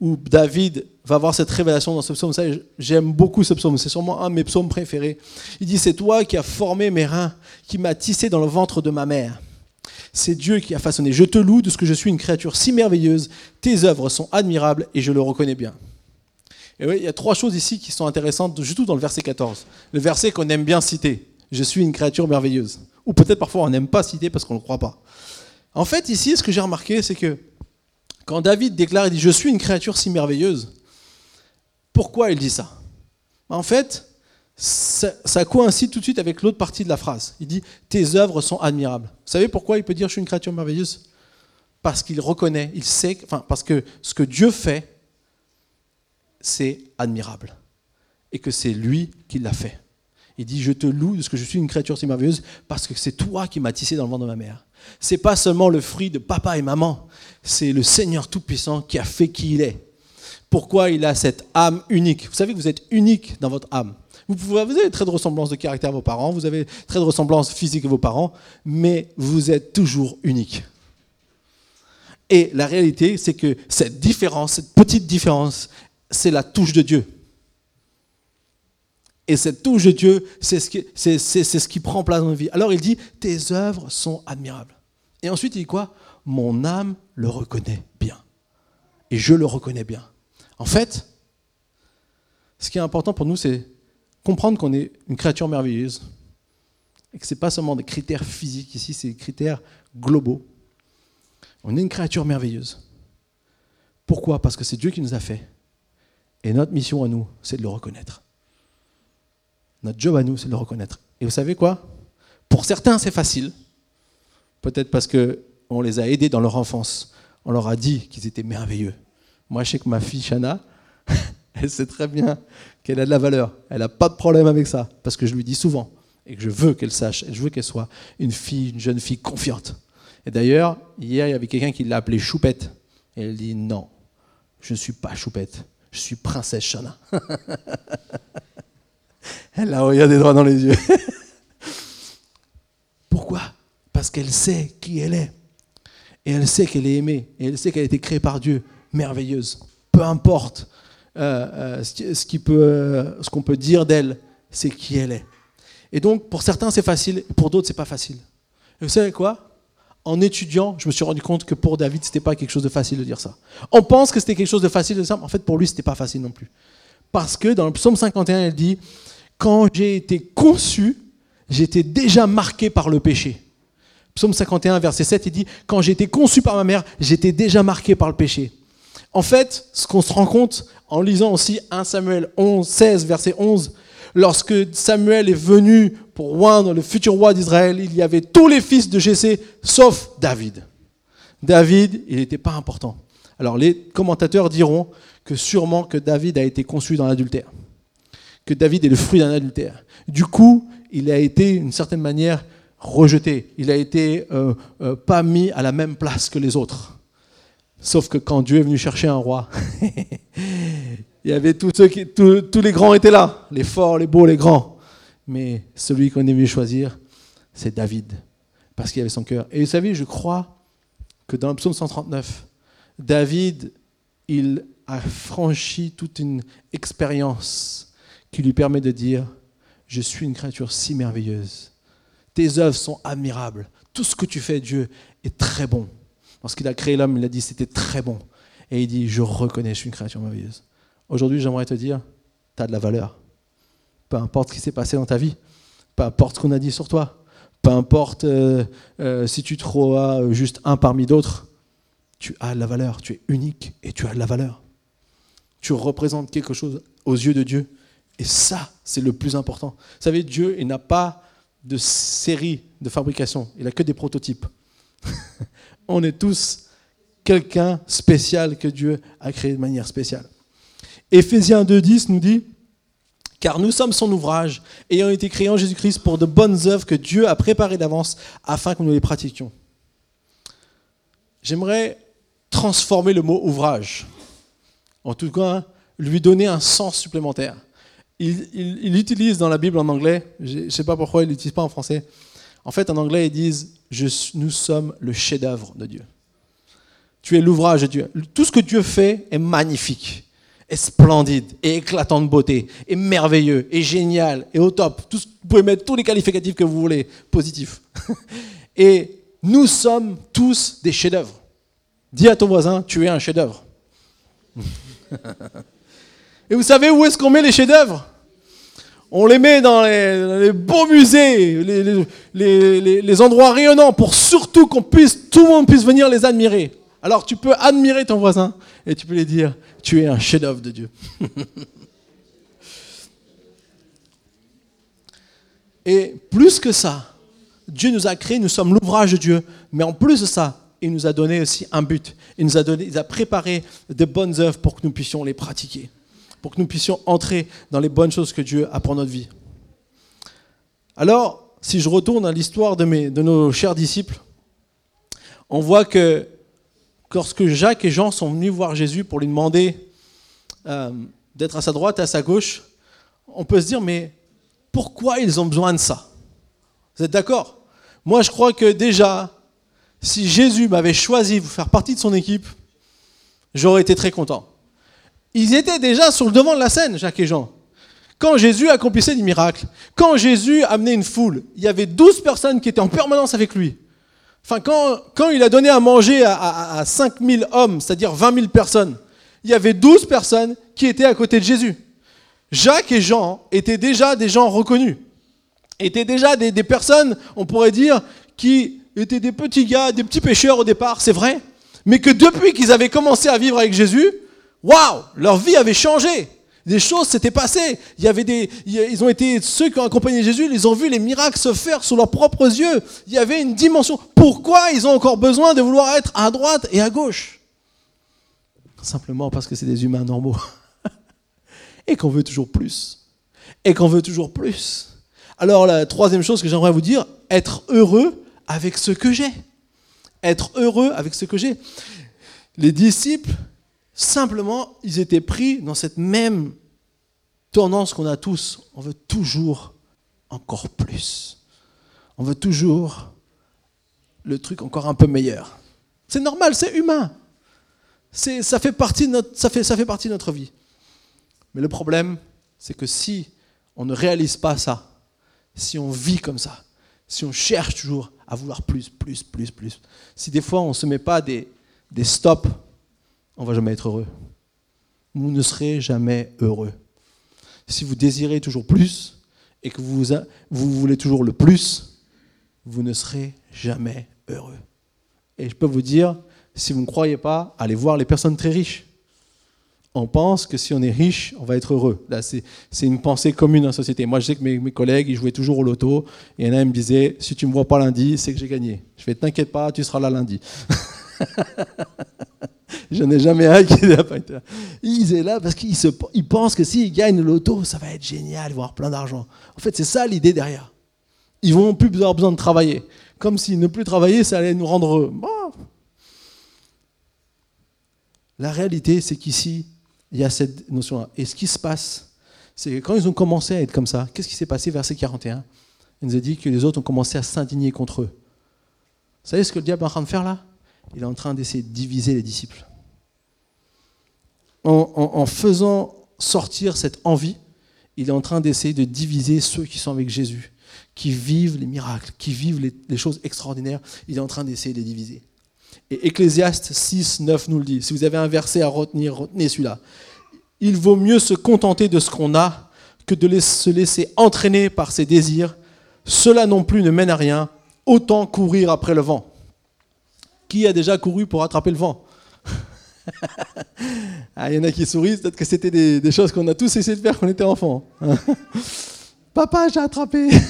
où David va avoir cette révélation dans ce psaume. J'aime beaucoup ce psaume, c'est sûrement un de mes psaumes préférés. Il dit, c'est toi qui as formé mes reins, qui m'as tissé dans le ventre de ma mère. C'est Dieu qui a façonné. Je te loue de ce que je suis une créature si merveilleuse. Tes œuvres sont admirables et je le reconnais bien. Et oui, il y a trois choses ici qui sont intéressantes, surtout dans le verset 14. Le verset qu'on aime bien citer. Je suis une créature merveilleuse. Ou peut-être parfois on n'aime pas citer parce qu'on ne le croit pas. En fait, ici, ce que j'ai remarqué, c'est que quand David déclare, il dit, je suis une créature si merveilleuse, pourquoi il dit ça? En fait, ça, coïncide tout de suite avec l'autre partie de la phrase. Il dit, tes œuvres sont admirables. Vous savez pourquoi il peut dire, je suis une créature merveilleuse? Parce qu'il reconnaît, il sait, enfin, parce que ce que Dieu fait, c'est admirable. Et que c'est lui qui l'a fait. Il dit, je te loue de ce que je suis une créature si merveilleuse, parce que c'est toi qui m'as tissé dans le ventre de ma mère. C'est pas seulement le fruit de papa et maman, c'est le Seigneur Tout-Puissant qui a fait qui il est. Pourquoi il a cette âme unique Vous savez que vous êtes unique dans votre âme. Vous, pouvez, vous avez très de ressemblance de caractère à vos parents, vous avez très de ressemblance physique à vos parents, mais vous êtes toujours unique. Et la réalité, c'est que cette différence, cette petite différence, c'est la touche de Dieu. Et cette touche de Dieu, c'est ce, qui, c'est, ce qui prend place dans nos vies. Alors il dit, tes œuvres sont admirables. Et ensuite il dit quoi? Mon âme le reconnaît bien. Et je le reconnais bien. En fait, ce qui est important pour nous, c'est comprendre qu'on est une créature merveilleuse. Et que ce n'est pas seulement des critères physiques ici, c'est des critères globaux. On est une créature merveilleuse. Pourquoi? Parce que c'est Dieu qui nous a fait. Et notre mission à nous, c'est de le reconnaître. Notre job à nous, c'est de le reconnaître. Et vous savez quoi? Pour certains, c'est facile. Peut-être parce qu'on les a aidés dans leur enfance. On leur a dit qu'ils étaient merveilleux. Moi, je sais que ma fille Shana, <laughs> elle sait très bien qu'elle a de la valeur. Elle n'a pas de problème avec ça. Parce que je lui dis souvent. Et que je veux qu'elle sache. Je veux qu'elle soit une fille, une jeune fille confiante. Et d'ailleurs, hier, il y avait quelqu'un qui l'a appelée Choupette. Et elle dit non, je ne suis pas Choupette. Je suis princesse Shana. <laughs> Elle a regardé droit dans les yeux. <laughs> Pourquoi? Parce qu'elle sait qui elle est. Et elle sait qu'elle est aimée. Et elle sait qu'elle a été créée par Dieu, merveilleuse. Peu importe euh, euh, ce qu'on peut, peut dire d'elle, c'est qui elle est. Et donc, pour certains, c'est facile, pour d'autres, c'est pas facile. Et vous savez quoi? En étudiant, je me suis rendu compte que pour David, c'était pas quelque chose de facile de dire ça. On pense que c'était quelque chose de facile de mais en fait, pour lui, c'était pas facile non plus. Parce que dans le psaume 51, elle dit quand j'ai été conçu, j'étais déjà marqué par le péché. Psaume 51, verset 7, il dit, quand j'ai été conçu par ma mère, j'étais déjà marqué par le péché. En fait, ce qu'on se rend compte en lisant aussi 1 Samuel 11, 16, verset 11, lorsque Samuel est venu pour oindre le futur roi d'Israël, il y avait tous les fils de Jessé, sauf David. David, il n'était pas important. Alors les commentateurs diront que sûrement que David a été conçu dans l'adultère que David est le fruit d'un adultère. Du coup, il a été, d'une certaine manière, rejeté. Il a été euh, euh, pas mis à la même place que les autres. Sauf que quand Dieu est venu chercher un roi, <laughs> il y avait tous ceux qui, tous, les grands étaient là, les forts, les beaux, les grands. Mais celui qu'on est venu choisir, c'est David, parce qu'il avait son cœur. Et vous savez, je crois que dans le psaume 139, David, il a franchi toute une expérience qui lui permet de dire, je suis une créature si merveilleuse. Tes œuvres sont admirables. Tout ce que tu fais, Dieu, est très bon. Lorsqu'il a créé l'homme, il a dit, c'était très bon. Et il dit, je reconnais, je suis une créature merveilleuse. Aujourd'hui, j'aimerais te dire, tu as de la valeur. Peu importe ce qui s'est passé dans ta vie, peu importe ce qu'on a dit sur toi, peu importe euh, euh, si tu te crois juste un parmi d'autres, tu as de la valeur, tu es unique et tu as de la valeur. Tu représentes quelque chose aux yeux de Dieu et ça, c'est le plus important. Vous savez, Dieu, il n'a pas de série de fabrication, il n'a que des prototypes. On est tous quelqu'un spécial que Dieu a créé de manière spéciale. Éphésiens 2.10 nous dit, Car nous sommes son ouvrage, ayant été créés en Jésus-Christ pour de bonnes œuvres que Dieu a préparées d'avance afin que nous les pratiquions. J'aimerais transformer le mot ouvrage. En tout cas, lui donner un sens supplémentaire. Il, utilise dans la Bible en anglais, je ne sais pas pourquoi il l'utilise pas en français. En fait, en anglais, ils disent Nous sommes le chef-d'œuvre de Dieu. Tu es l'ouvrage de Dieu. Tout ce que Dieu fait est magnifique est splendide, et éclatant de beauté, et merveilleux, et génial, et au top. Tout, vous pouvez mettre tous les qualificatifs que vous voulez, positifs. <laughs> et nous sommes tous des chefs-d'œuvre. Dis à ton voisin, tu es un chef-d'œuvre. <laughs> et vous savez où est-ce qu'on met les chefs-d'œuvre? On les met dans les, beaux musées, les, les endroits rayonnants, pour surtout qu'on puisse, tout le monde puisse venir les admirer. Alors tu peux admirer ton voisin et tu peux lui dire, tu es un chef-d'œuvre de Dieu. <laughs> et plus que ça, Dieu nous a créés, nous sommes l'ouvrage de Dieu, mais en plus de ça, il nous a donné aussi un but. Il nous a, donné, il a préparé de bonnes œuvres pour que nous puissions les pratiquer, pour que nous puissions entrer dans les bonnes choses que Dieu a pour notre vie. Alors, si je retourne à l'histoire de, nos chers disciples, on voit que lorsque Jacques et Jean sont venus voir Jésus pour lui demander euh, d'être à sa droite et à sa gauche, on peut se dire, mais pourquoi ils ont besoin de ça? Vous êtes d'accord? Moi, je crois que déjà, si Jésus m'avait choisi de faire partie de son équipe, j'aurais été très content. Ils étaient déjà sur le devant de la scène, Jacques et Jean. Quand Jésus accomplissait des miracles, quand Jésus amenait une foule, il y avait 12 personnes qui étaient en permanence avec lui. Enfin, quand, il a donné à manger à, à, 5000 hommes, c'est-à-dire 20 000 personnes, il y avait 12 personnes qui étaient à côté de Jésus. Jacques et Jean étaient déjà des gens reconnus, étaient déjà des, des personnes, on pourrait dire, qui étaient des petits gars, des petits pêcheurs au départ, c'est vrai, mais que depuis qu'ils avaient commencé à vivre avec Jésus, waouh, leur vie avait changé. Des choses s'étaient passées. Il y avait des, ils ont été ceux qui ont accompagné Jésus, ils ont vu les miracles se faire sous leurs propres yeux. Il y avait une dimension. Pourquoi ils ont encore besoin de vouloir être à droite et à gauche? Simplement parce que c'est des humains normaux. <laughs> et qu'on veut toujours plus. Et qu'on veut toujours plus. Alors la troisième chose que j'aimerais vous dire, être heureux avec ce que j'ai. Être heureux avec ce que j'ai. Les disciples Simplement, ils étaient pris dans cette même tendance qu'on a tous. On veut toujours encore plus. On veut toujours le truc encore un peu meilleur. C'est normal, c'est humain. Ça fait, partie de notre, vie. Mais le problème, c'est que si on ne réalise pas ça, si on vit comme ça, si on cherche toujours à vouloir plus, plus, plus, plus, si des fois on ne se met pas des stops on va jamais être heureux. Vous ne serez jamais heureux. Si vous désirez toujours plus et que vous, vous voulez toujours le plus, vous ne serez jamais heureux. Et je peux vous dire, si vous ne croyez pas, allez voir les personnes très riches. On pense que si on est riche, on va être heureux. Là, c'est une pensée commune en société. Moi, je sais que mes, collègues, ils jouaient toujours au loto. Et en a, me disaient, si tu ne me vois pas lundi, c'est que j'ai gagné. Je fais, t'inquiète pas, tu seras là lundi. <laughs> Je n'ai jamais un qui été là. Il est là parce qu'il pense que s'il gagne le loto, ça va être génial, il va avoir plein d'argent. En fait, c'est ça l'idée derrière. Ils vont plus avoir besoin de travailler. Comme s'ils ne plus travailler, ça allait nous rendre. La réalité, c'est qu'ici, il y a cette notion-là. Et ce qui se passe, c'est que quand ils ont commencé à être comme ça, qu'est-ce qui s'est passé verset 41 Il nous a dit que les autres ont commencé à s'indigner contre eux. Vous savez ce que le diable est en train de faire là? Il est en train d'essayer de diviser les disciples en, faisant sortir cette envie, il est en train d'essayer de diviser ceux qui sont avec Jésus, qui vivent les miracles, qui vivent les, choses extraordinaires. Il est en train d'essayer de les diviser. Et Ecclésiaste 6, 9 nous le dit. Si vous avez un verset à retenir, retenez celui-là. Il vaut mieux se contenter de ce qu'on a que de se laisser entraîner par ses désirs. Cela non plus ne mène à rien. Autant courir après le vent. Qui a déjà couru pour attraper le vent? <laughs> ah, il y en a qui sourient, peut-être que c'était des, choses qu'on a tous essayé de faire quand on était enfant. <laughs> Papa, j'ai attrapé <laughs>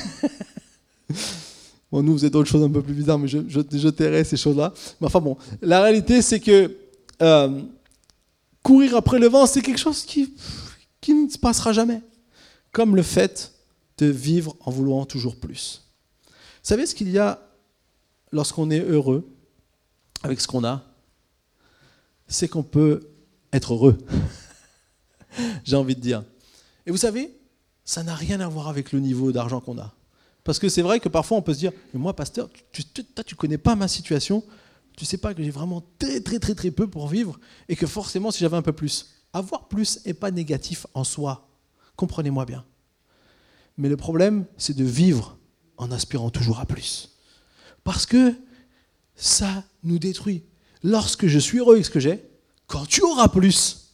Bon, nous, vous êtes d'autres choses un peu plus bizarres, mais je, je, tairai ces choses-là. Mais enfin bon, la réalité, c'est que euh, courir après le vent, c'est quelque chose qui, qui ne se passera jamais. comme le fait de vivre en voulant toujours plus. Vous savez ce qu'il y a lorsqu'on est heureux avec ce qu'on a? C'est qu'on peut être heureux. <laughs> J'ai envie de dire. Et vous savez, ça n'a rien à voir avec le niveau d'argent qu'on a. Parce que c'est vrai que parfois on peut se dire, mais moi, pasteur, tu ne connais pas ma situation, tu sais pas que j'ai vraiment très très très très peu pour vivre et que forcément si j'avais un peu plus. Avoir plus n'est pas négatif en soi. Comprenez-moi bien. Mais le problème, c'est de vivre en aspirant toujours à plus. Parce que ça nous détruit. Lorsque je suis heureux avec ce que j'ai, quand tu auras plus,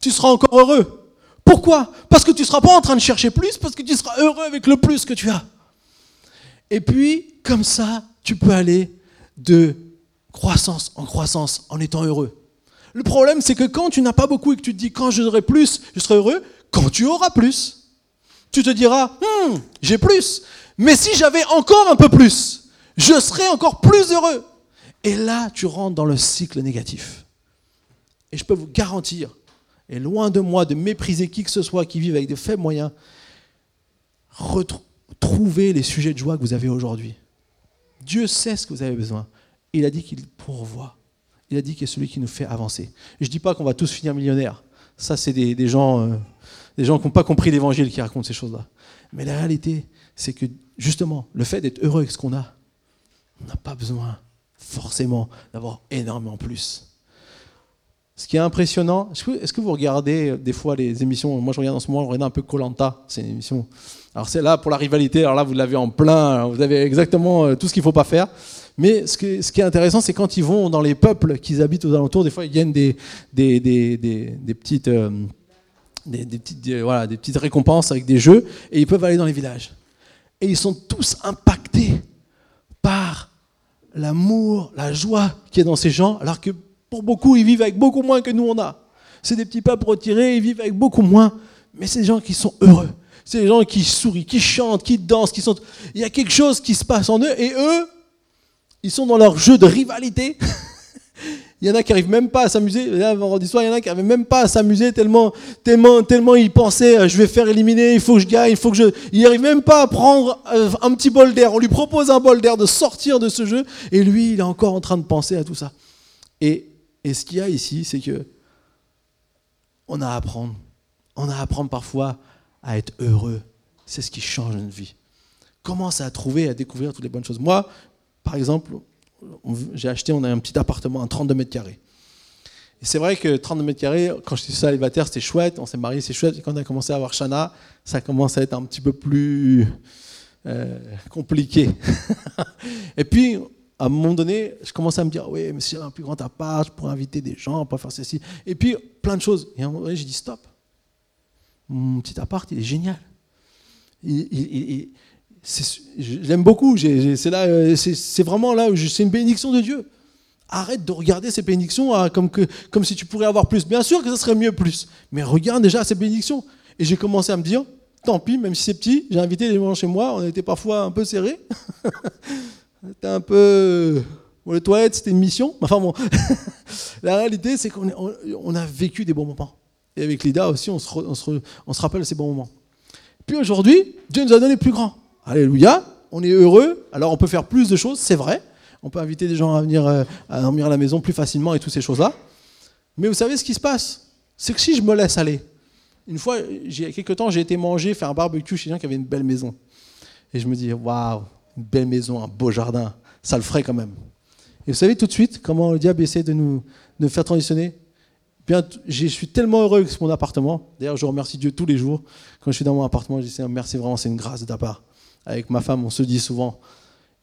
tu seras encore heureux. Pourquoi? Parce que tu ne seras pas en train de chercher plus, parce que tu seras heureux avec le plus que tu as. Et puis, comme ça, tu peux aller de croissance en croissance en étant heureux. Le problème, c'est que quand tu n'as pas beaucoup et que tu te dis quand j'aurai plus, je serai heureux, quand tu auras plus, tu te diras, hmm, j'ai plus. Mais si j'avais encore un peu plus, je serais encore plus heureux. Et là, tu rentres dans le cycle négatif. Et je peux vous garantir, et loin de moi de mépriser qui que ce soit qui vive avec de faibles moyens, retrouvez les sujets de joie que vous avez aujourd'hui. Dieu sait ce que vous avez besoin. Il a dit qu'il pourvoit. Il a dit qu'il est celui qui nous fait avancer. Je ne dis pas qu'on va tous finir millionnaires. Ça, c'est des, gens, euh, des gens qui n'ont pas compris l'évangile qui racontent ces choses-là. Mais la réalité, c'est que justement, le fait d'être heureux avec ce qu'on a, on n'a pas besoin forcément d'avoir énormément plus. Ce qui est impressionnant, est-ce que, vous regardez euh, des fois les émissions Moi, je regarde en ce moment, un peu Colanta, c'est une émission. Alors, c'est là pour la rivalité, alors là, vous l'avez en plein, vous avez exactement euh, tout ce qu'il ne faut pas faire. Mais ce, qui est intéressant, c'est quand ils vont dans les peuples qu'ils habitent aux alentours, des fois ils gagnent des, des, des, des petites, euh, petites, voilà, des petites récompenses avec des jeux, et ils peuvent aller dans les villages. Et ils sont tous impactés par l'amour, la joie qui est dans ces gens, alors que pour beaucoup, ils vivent avec beaucoup moins que nous on a. C'est des petits peuples retirés, ils vivent avec beaucoup moins, mais c'est des gens qui sont heureux. C'est des gens qui sourient, qui chantent, qui dansent, qui sont. Il y a quelque chose qui se passe en eux, et eux, ils sont dans leur jeu de rivalité. <laughs> il y en a qui n'arrivent même pas à s'amuser. Vendredi soir, il y en a qui n'arrivent même pas à s'amuser tellement, tellement, tellement ils pensaient euh, je vais faire éliminer, il faut que je gagne, il faut que je. Même pas à prendre euh, un petit bol d'air. On lui propose un bol d'air de sortir de ce jeu, et lui, il est encore en train de penser à tout ça. Et, et ce qu'il y a ici, c'est que on a à apprendre. On a à apprendre parfois à être heureux. C'est ce qui change notre vie. Commence à trouver, à découvrir toutes les bonnes choses. Moi, par exemple, j'ai acheté, on a un petit appartement à 32 mètres carrés. Et c'est vrai que 32 mètres carrés, quand je suis célibataire, c'était chouette, on s'est marié, c'est chouette. Et quand on a commencé à avoir Shana, ça commence à être un petit peu plus euh, compliqué. <laughs> et puis, à un moment donné, je commençais à me dire, oui, mais si j'avais un plus grand appart, je pourrais inviter des gens, pas faire ceci. Et puis, plein de choses. Et à un moment donné, j'ai dit, stop. Mon petit appart, il est génial. il, J'aime beaucoup. Euh, c'est vraiment là où c'est une bénédiction de Dieu. Arrête de regarder ces bénédictions ah, comme, si tu pourrais avoir plus. Bien sûr que ça serait mieux plus, mais regarde déjà ces bénédictions. Et j'ai commencé à me dire, tant pis, même si c'est petit, j'ai invité des gens chez moi, on était parfois un peu serrés. <laughs> C'était un peu... Pour les toilettes, c'était une mission. Enfin bon, <laughs> la réalité, c'est qu'on on a vécu des bons moments. Et avec Lida aussi, on se, on se rappelle ces bons moments. Puis aujourd'hui, Dieu nous a donné plus grand. Alléluia, on est heureux, alors on peut faire plus de choses, c'est vrai. On peut inviter des gens à venir euh, à dormir à la maison plus facilement et toutes ces choses-là. Mais vous savez ce qui se passe? C'est que si je me laisse aller, une fois, il y a quelques temps, j'ai été manger, faire un barbecue chez gens qui avait une belle maison. Et je me dis, waouh, une belle maison, un beau jardin, ça le ferait quand même. Et vous savez tout de suite comment le diable essaie de nous de faire transitionner? Bien, je suis tellement heureux avec mon appartement. D'ailleurs, je remercie Dieu tous les jours. Quand je suis dans mon appartement, je dis merci vraiment, c'est une grâce de ta part avec ma femme, on se dit souvent.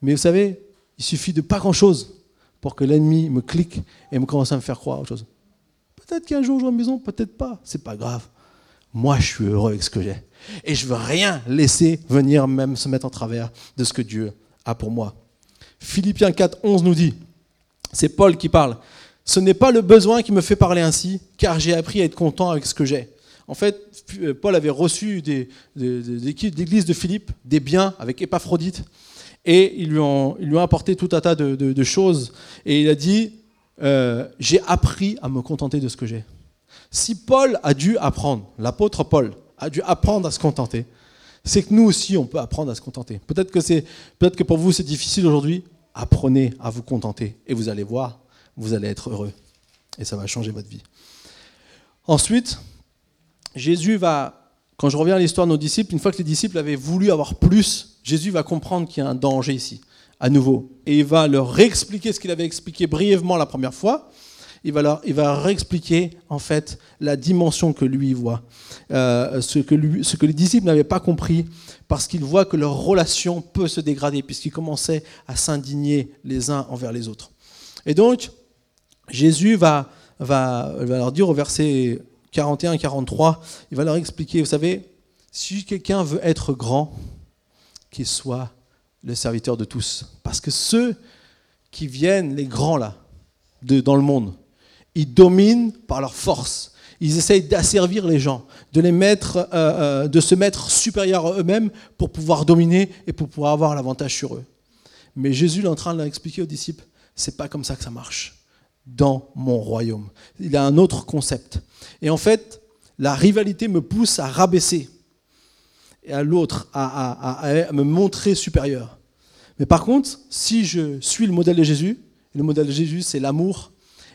Mais vous savez, il suffit de pas grand-chose pour que l'ennemi me clique et me commence à me faire croire autre chose. Peut-être qu'un jour j'aurai une maison, peut-être pas, c'est pas grave. Moi, je suis heureux avec ce que j'ai. Et je veux rien laisser venir même se mettre en travers de ce que Dieu a pour moi. Philippiens 4, 11 nous dit, c'est Paul qui parle, ce n'est pas le besoin qui me fait parler ainsi, car j'ai appris à être content avec ce que j'ai. En fait, euh, Paul avait reçu des, d'église de Philippe des biens avec Épaphrodite et ils lui ont, lui apporté tout un tas de, choses et il a dit euh, J'ai appris à me contenter de ce que j'ai. Si Paul a dû apprendre, l'apôtre Paul a dû apprendre à se contenter, c'est que nous aussi, on peut apprendre à se contenter. Peut-être que, peut-être que pour vous, c'est difficile aujourd'hui. Apprenez à vous contenter et vous allez voir, vous allez être heureux. Et ça va changer votre vie. Ensuite, Jésus va, quand je reviens à l'histoire de nos disciples, une fois que les disciples avaient voulu avoir plus, Jésus va comprendre qu'il y a un danger ici, à nouveau. Et il va leur réexpliquer ce qu'il avait expliqué brièvement la première fois il va, leur, il va réexpliquer en fait la dimension que lui voit, euh, ce, que lui, ce que les disciples n'avaient pas compris, parce qu'ils voient que leur relation peut se dégrader, puisqu'ils commençaient à s'indigner les uns envers les autres. Et donc, Jésus va, va, va leur dire au verset 41 43, il va leur expliquer, vous savez, si quelqu'un veut être grand, qu'il soit le serviteur de tous. Parce que ceux qui viennent, les grands là, dans le monde, ils dominent par leur force. Ils essayent d'asservir les gens, de euh, euh, de se mettre supérieurs à eux-mêmes pour pouvoir dominer et pour pouvoir avoir l'avantage sur eux. Mais Jésus est en train de leur expliquer aux disciples, c'est pas comme ça que ça marche dans mon royaume. Il a un autre concept. Et en fait, la rivalité me pousse à rabaisser et à l'autre, à, me montrer supérieur. Mais par contre, si je suis le modèle de Jésus, et le modèle de Jésus, c'est l'amour,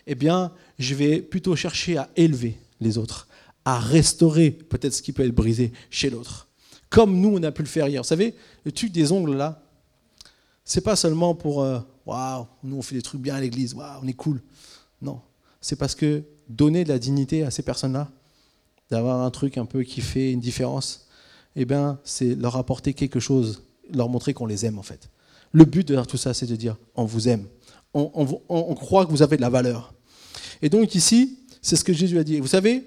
eh bien, je vais plutôt chercher à élever les autres, à restaurer peut-être ce qui peut être brisé chez l'autre. Comme nous, on a pu le faire hier. Vous savez, le truc des ongles là, c'est pas seulement pour euh, waouh, nous on fait des trucs bien à l'église, waouh, on est cool. Non, c'est parce que donner de la dignité à ces personnes-là, d'avoir un truc un peu qui fait une différence, eh bien, c'est leur apporter quelque chose, leur montrer qu'on les aime en fait. Le but de tout ça, c'est de dire on vous aime, on croit que vous avez de la valeur. Et donc ici, c'est ce que Jésus a dit. vous savez,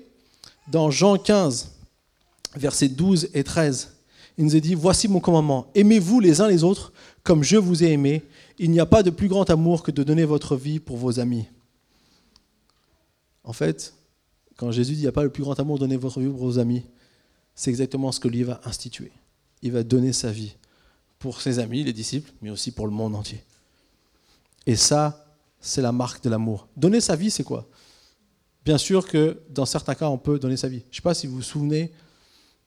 dans Jean 15, versets 12 et 13, il nous a dit, voici mon commandement, aimez-vous les uns les autres comme je vous ai aimé. Il n'y a pas de plus grand amour que de donner votre vie pour vos amis. En fait, quand Jésus dit, il n'y a pas le plus grand amour de donner votre vie pour vos amis, c'est exactement ce que lui va instituer. Il va donner sa vie pour ses amis, les disciples, mais aussi pour le monde entier. Et ça, c'est la marque de l'amour. Donner sa vie, c'est quoi? Bien sûr que dans certains cas, on peut donner sa vie. Je ne sais pas si vous vous souvenez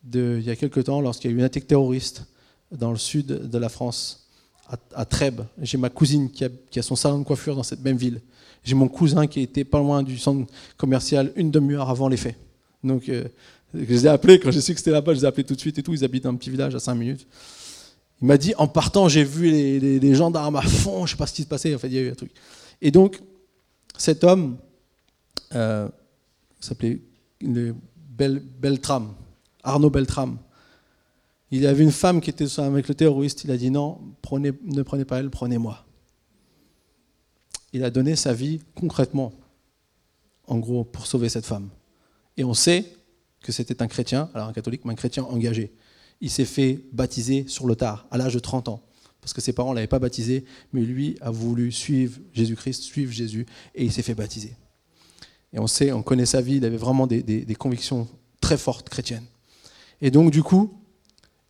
de, il y a quelque temps, lorsqu'il y a eu une attaque terroriste dans le sud de la France, à, Trèbes. J'ai ma cousine qui a, son salon de coiffure dans cette même ville. J'ai mon cousin qui était pas loin du centre commercial une demi-heure avant les faits. Donc, euh, je les ai appelés, quand j'ai su que c'était là-bas, je les ai appelés tout de suite et tout. Ils habitent un petit village à 5 minutes. Il m'a dit, en partant, j'ai vu les, gendarmes à fond, je sais pas ce qui se passait, en fait, il y a eu un truc. Et donc, cet homme euh, s'appelait Beltram, Arnaud Beltram. Il avait une femme qui était avec le terroriste. Il a dit non, ne prenez pas elle, prenez-moi. Il a donné sa vie concrètement, en gros, pour sauver cette femme. Et on sait que c'était un chrétien, alors un catholique, mais un chrétien engagé. Il s'est fait baptiser sur le tard, à l'âge de 30 ans parce que ses parents ne l'avaient pas baptisé, mais lui a voulu suivre Jésus-Christ, suivre Jésus, et il s'est fait baptiser. Et on sait, on connaît sa vie, il avait vraiment des, convictions très fortes chrétiennes. Et donc, du coup,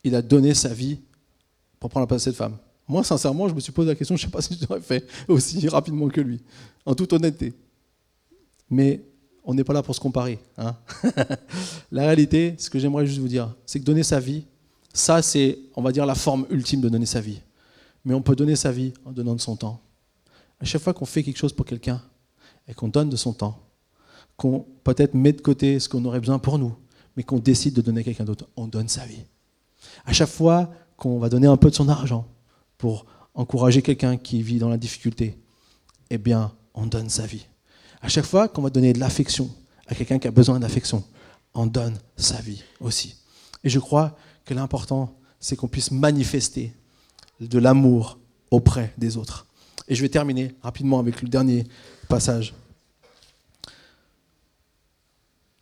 il a donné sa vie pour prendre la place de cette femme. Moi, sincèrement, je me suis posé la question, je ne sais pas si j'aurais fait aussi rapidement que lui, en toute honnêteté. Mais on n'est pas là pour se comparer. Hein. <laughs> la réalité, ce que j'aimerais juste vous dire, c'est que donner sa vie, ça, c'est, on va dire, la forme ultime de donner sa vie mais on peut donner sa vie en donnant de son temps. À chaque fois qu'on fait quelque chose pour quelqu'un et qu'on donne de son temps, qu'on peut-être met de côté ce qu'on aurait besoin pour nous, mais qu'on décide de donner à quelqu'un d'autre, on donne sa vie. À chaque fois qu'on va donner un peu de son argent pour encourager quelqu'un qui vit dans la difficulté, eh bien, on donne sa vie. À chaque fois qu'on va donner de l'affection à quelqu'un qui a besoin d'affection, on donne sa vie aussi. Et je crois que l'important, c'est qu'on puisse manifester de l'amour auprès des autres. Et je vais terminer rapidement avec le dernier passage.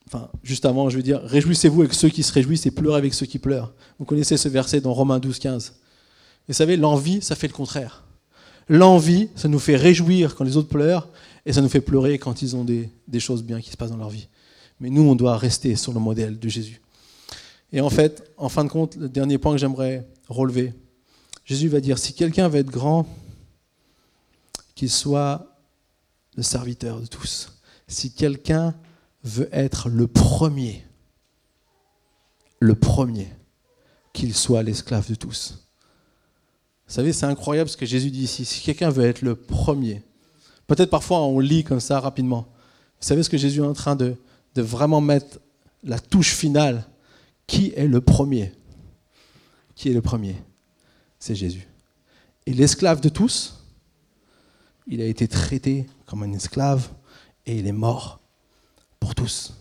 Enfin, juste avant, je vais dire, réjouissez-vous avec ceux qui se réjouissent et pleurez avec ceux qui pleurent. Vous connaissez ce verset dans Romains 12, 15. Et vous savez, l'envie, ça fait le contraire. L'envie, ça nous fait réjouir quand les autres pleurent, et ça nous fait pleurer quand ils ont des, des choses bien qui se passent dans leur vie. Mais nous, on doit rester sur le modèle de Jésus. Et en fait, en fin de compte, le dernier point que j'aimerais relever, Jésus va dire, si quelqu'un veut être grand, qu'il soit le serviteur de tous. Si quelqu'un veut être le premier, le premier, qu'il soit l'esclave de tous. Vous savez, c'est incroyable ce que Jésus dit ici. Si quelqu'un veut être le premier, peut-être parfois on lit comme ça rapidement. Vous savez ce que Jésus est en train de, vraiment mettre la touche finale? Qui est le premier? Qui est le premier? C'est Jésus. Et l'esclave de tous, il a été traité comme un esclave et il est mort pour tous.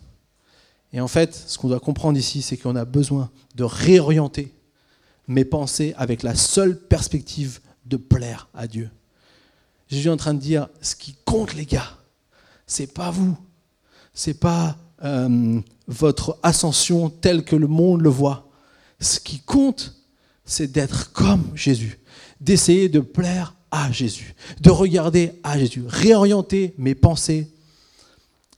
Et en fait, ce qu'on doit comprendre ici, c'est qu'on a besoin de réorienter mes pensées avec la seule perspective de plaire à Dieu. Jésus est en train de dire, ce qui compte, les gars, c'est pas vous, c'est pas euh, votre ascension telle que le monde le voit. Ce qui compte, c'est d'être comme Jésus, d'essayer de plaire à Jésus, de regarder à Jésus, réorienter mes pensées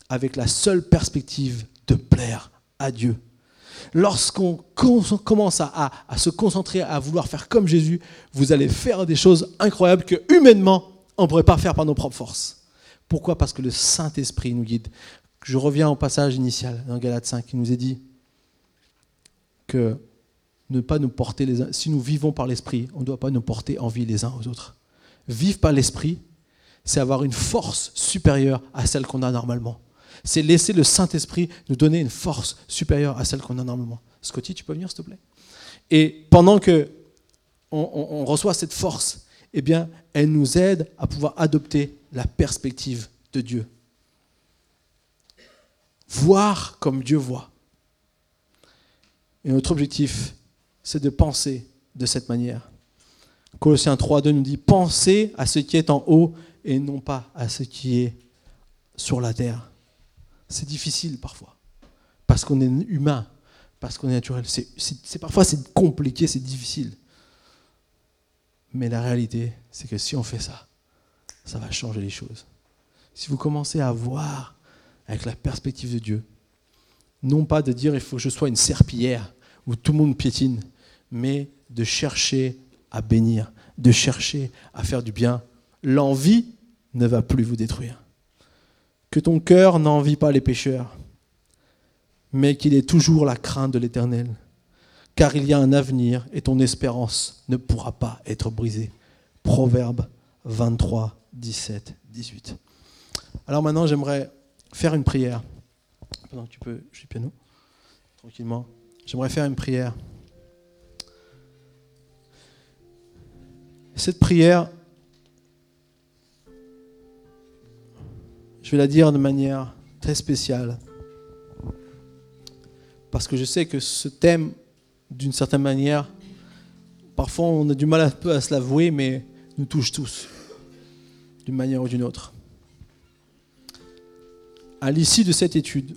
avec la seule perspective de plaire à Dieu. Lorsqu'on commence à, se concentrer, à vouloir faire comme Jésus, vous allez faire des choses incroyables que humainement, on ne pourrait pas faire par nos propres forces. Pourquoi? Parce que le Saint-Esprit nous guide. Je reviens au passage initial dans Galates 5, qui nous est dit que ne pas nous porter les uns, si nous vivons par l'Esprit, on ne doit pas nous porter envie les uns aux autres. Vivre par l'Esprit, c'est avoir une force supérieure à celle qu'on a normalement. C'est laisser le Saint-Esprit nous donner une force supérieure à celle qu'on a normalement. Scotty, tu peux venir, s'il te plaît? Et pendant que on, reçoit cette force, eh bien, elle nous aide à pouvoir adopter la perspective de Dieu. Voir comme Dieu voit. Et notre objectif, c'est de penser de cette manière. Colossiens 3.2 nous dit, pensez à ce qui est en haut et non pas à ce qui est sur la terre. C'est difficile parfois, parce qu'on est humain, parce qu'on est naturel. C'est, parfois c'est compliqué, c'est difficile. Mais la réalité, c'est que si on fait ça, ça va changer les choses. Si vous commencez à voir avec la perspective de Dieu, non pas de dire il faut que je sois une serpillière où tout le monde piétine, mais de chercher à bénir, de chercher à faire du bien. L'envie ne va plus vous détruire. Que ton cœur n'envie pas les pécheurs, mais qu'il ait toujours la crainte de l'Éternel, car il y a un avenir et ton espérance ne pourra pas être brisée. Proverbe 23, 17, 18. Alors maintenant, j'aimerais faire une prière. Pendant tu peux, je suis piano, tranquillement. J'aimerais faire une prière. Cette prière, je vais la dire de manière très spéciale. Parce que je sais que ce thème, d'une certaine manière, parfois on a du mal un peu à se l'avouer, mais nous touche tous, d'une manière ou d'une autre. À l'issue de cette étude,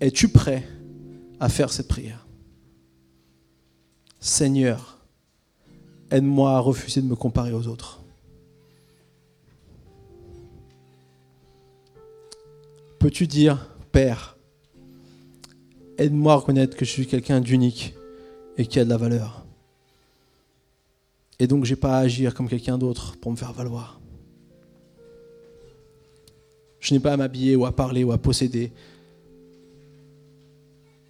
es-tu prêt à faire cette prière? Seigneur, aide-moi à refuser de me comparer aux autres. Peux-tu dire, Père, aide-moi à reconnaître que je suis quelqu'un d'unique et qui a de la valeur. Et donc, je n'ai pas à agir comme quelqu'un d'autre pour me faire valoir. Je n'ai pas à m'habiller ou à parler ou à posséder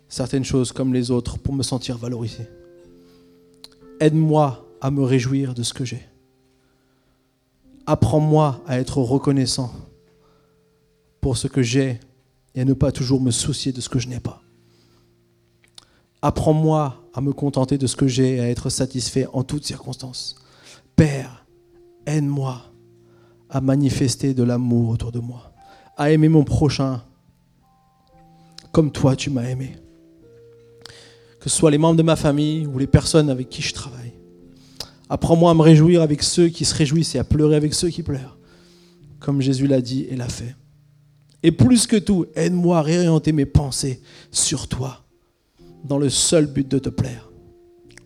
certaines choses comme les autres pour me sentir valorisé. Aide-moi à me réjouir de ce que j'ai. Apprends-moi à être reconnaissant pour ce que j'ai et à ne pas toujours me soucier de ce que je n'ai pas. Apprends-moi à me contenter de ce que j'ai et à être satisfait en toutes circonstances. Père, aide-moi à manifester de l'amour autour de moi, à aimer mon prochain comme toi tu m'as aimé. Que ce soit les membres de ma famille ou les personnes avec qui je travaille. Apprends-moi à me réjouir avec ceux qui se réjouissent et à pleurer avec ceux qui pleurent, comme Jésus l'a dit et l'a fait. Et plus que tout, aide-moi à réorienter mes pensées sur toi, dans le seul but de te plaire,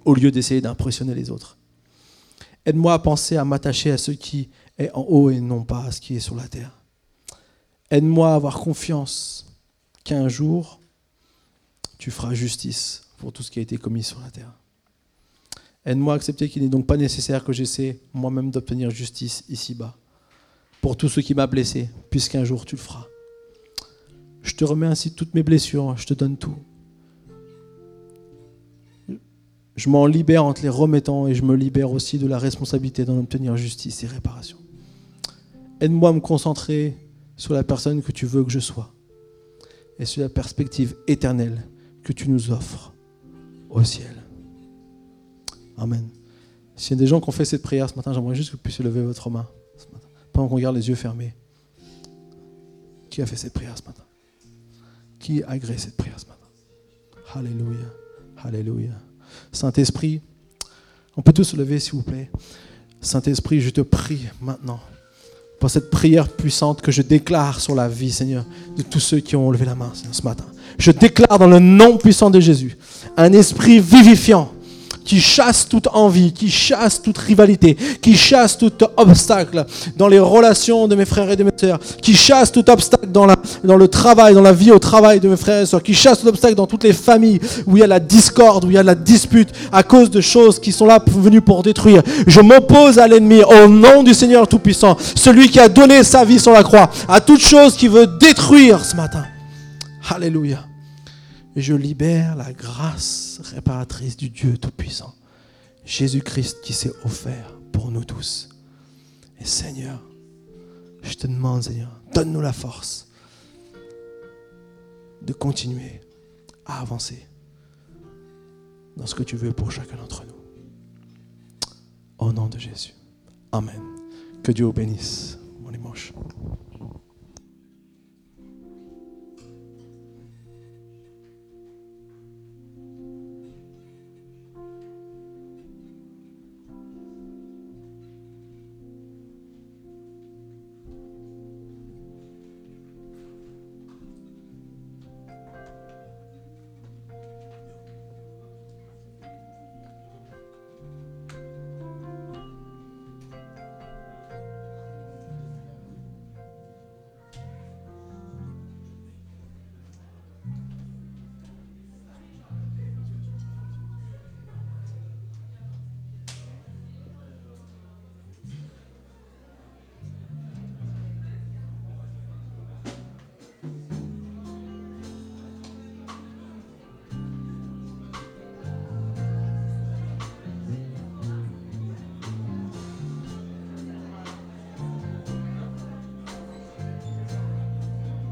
au lieu d'essayer d'impressionner les autres. Aide-moi à penser à m'attacher à ce qui est en haut et non pas à ce qui est sur la terre. Aide-moi à avoir confiance qu'un jour, tu feras justice pour tout ce qui a été commis sur la terre. Aide-moi à accepter qu'il n'est donc pas nécessaire que j'essaie moi-même d'obtenir justice ici-bas pour tout ce qui m'a blessé, puisqu'un jour tu le feras. Je te remets ainsi toutes mes blessures, je te donne tout. Je m'en libère en te les remettant et je me libère aussi de la responsabilité d'en obtenir justice et réparation. Aide-moi à me concentrer sur la personne que tu veux que je sois et sur la perspective éternelle que tu nous offres au ciel. Amen. S'il y a des gens qui ont fait cette prière ce matin, j'aimerais juste que vous puissiez lever votre main ce pendant qu'on garde les yeux fermés. Qui a fait cette prière ce matin? Qui a agréé cette prière ce matin Alléluia. Alléluia. Saint-Esprit, on peut tous se lever s'il vous plaît. Saint-Esprit, je te prie maintenant pour cette prière puissante que je déclare sur la vie, Seigneur, de tous ceux qui ont levé la main ce matin. Je déclare dans le nom puissant de Jésus un esprit vivifiant qui chasse toute envie, qui chasse toute rivalité, qui chasse tout obstacle dans les relations de mes frères et de mes sœurs, qui chasse tout obstacle dans, le travail, dans la vie au travail de mes frères et sœurs, qui chasse tout obstacle dans toutes les familles où il y a la discorde, où il y a la dispute à cause de choses qui sont là venues pour détruire. Je m'oppose à l'ennemi au nom du Seigneur Tout-Puissant, celui qui a donné sa vie sur la croix, à toute chose qui veut détruire ce matin. Alléluia je libère la grâce réparatrice du Dieu Tout-Puissant, Jésus-Christ qui s'est offert pour nous tous. Et Seigneur, je te demande, Seigneur, donne-nous la force de continuer à avancer dans ce que tu veux pour chacun d'entre nous. Au nom de Jésus. Amen. Que Dieu vous bénisse. Bon dimanche.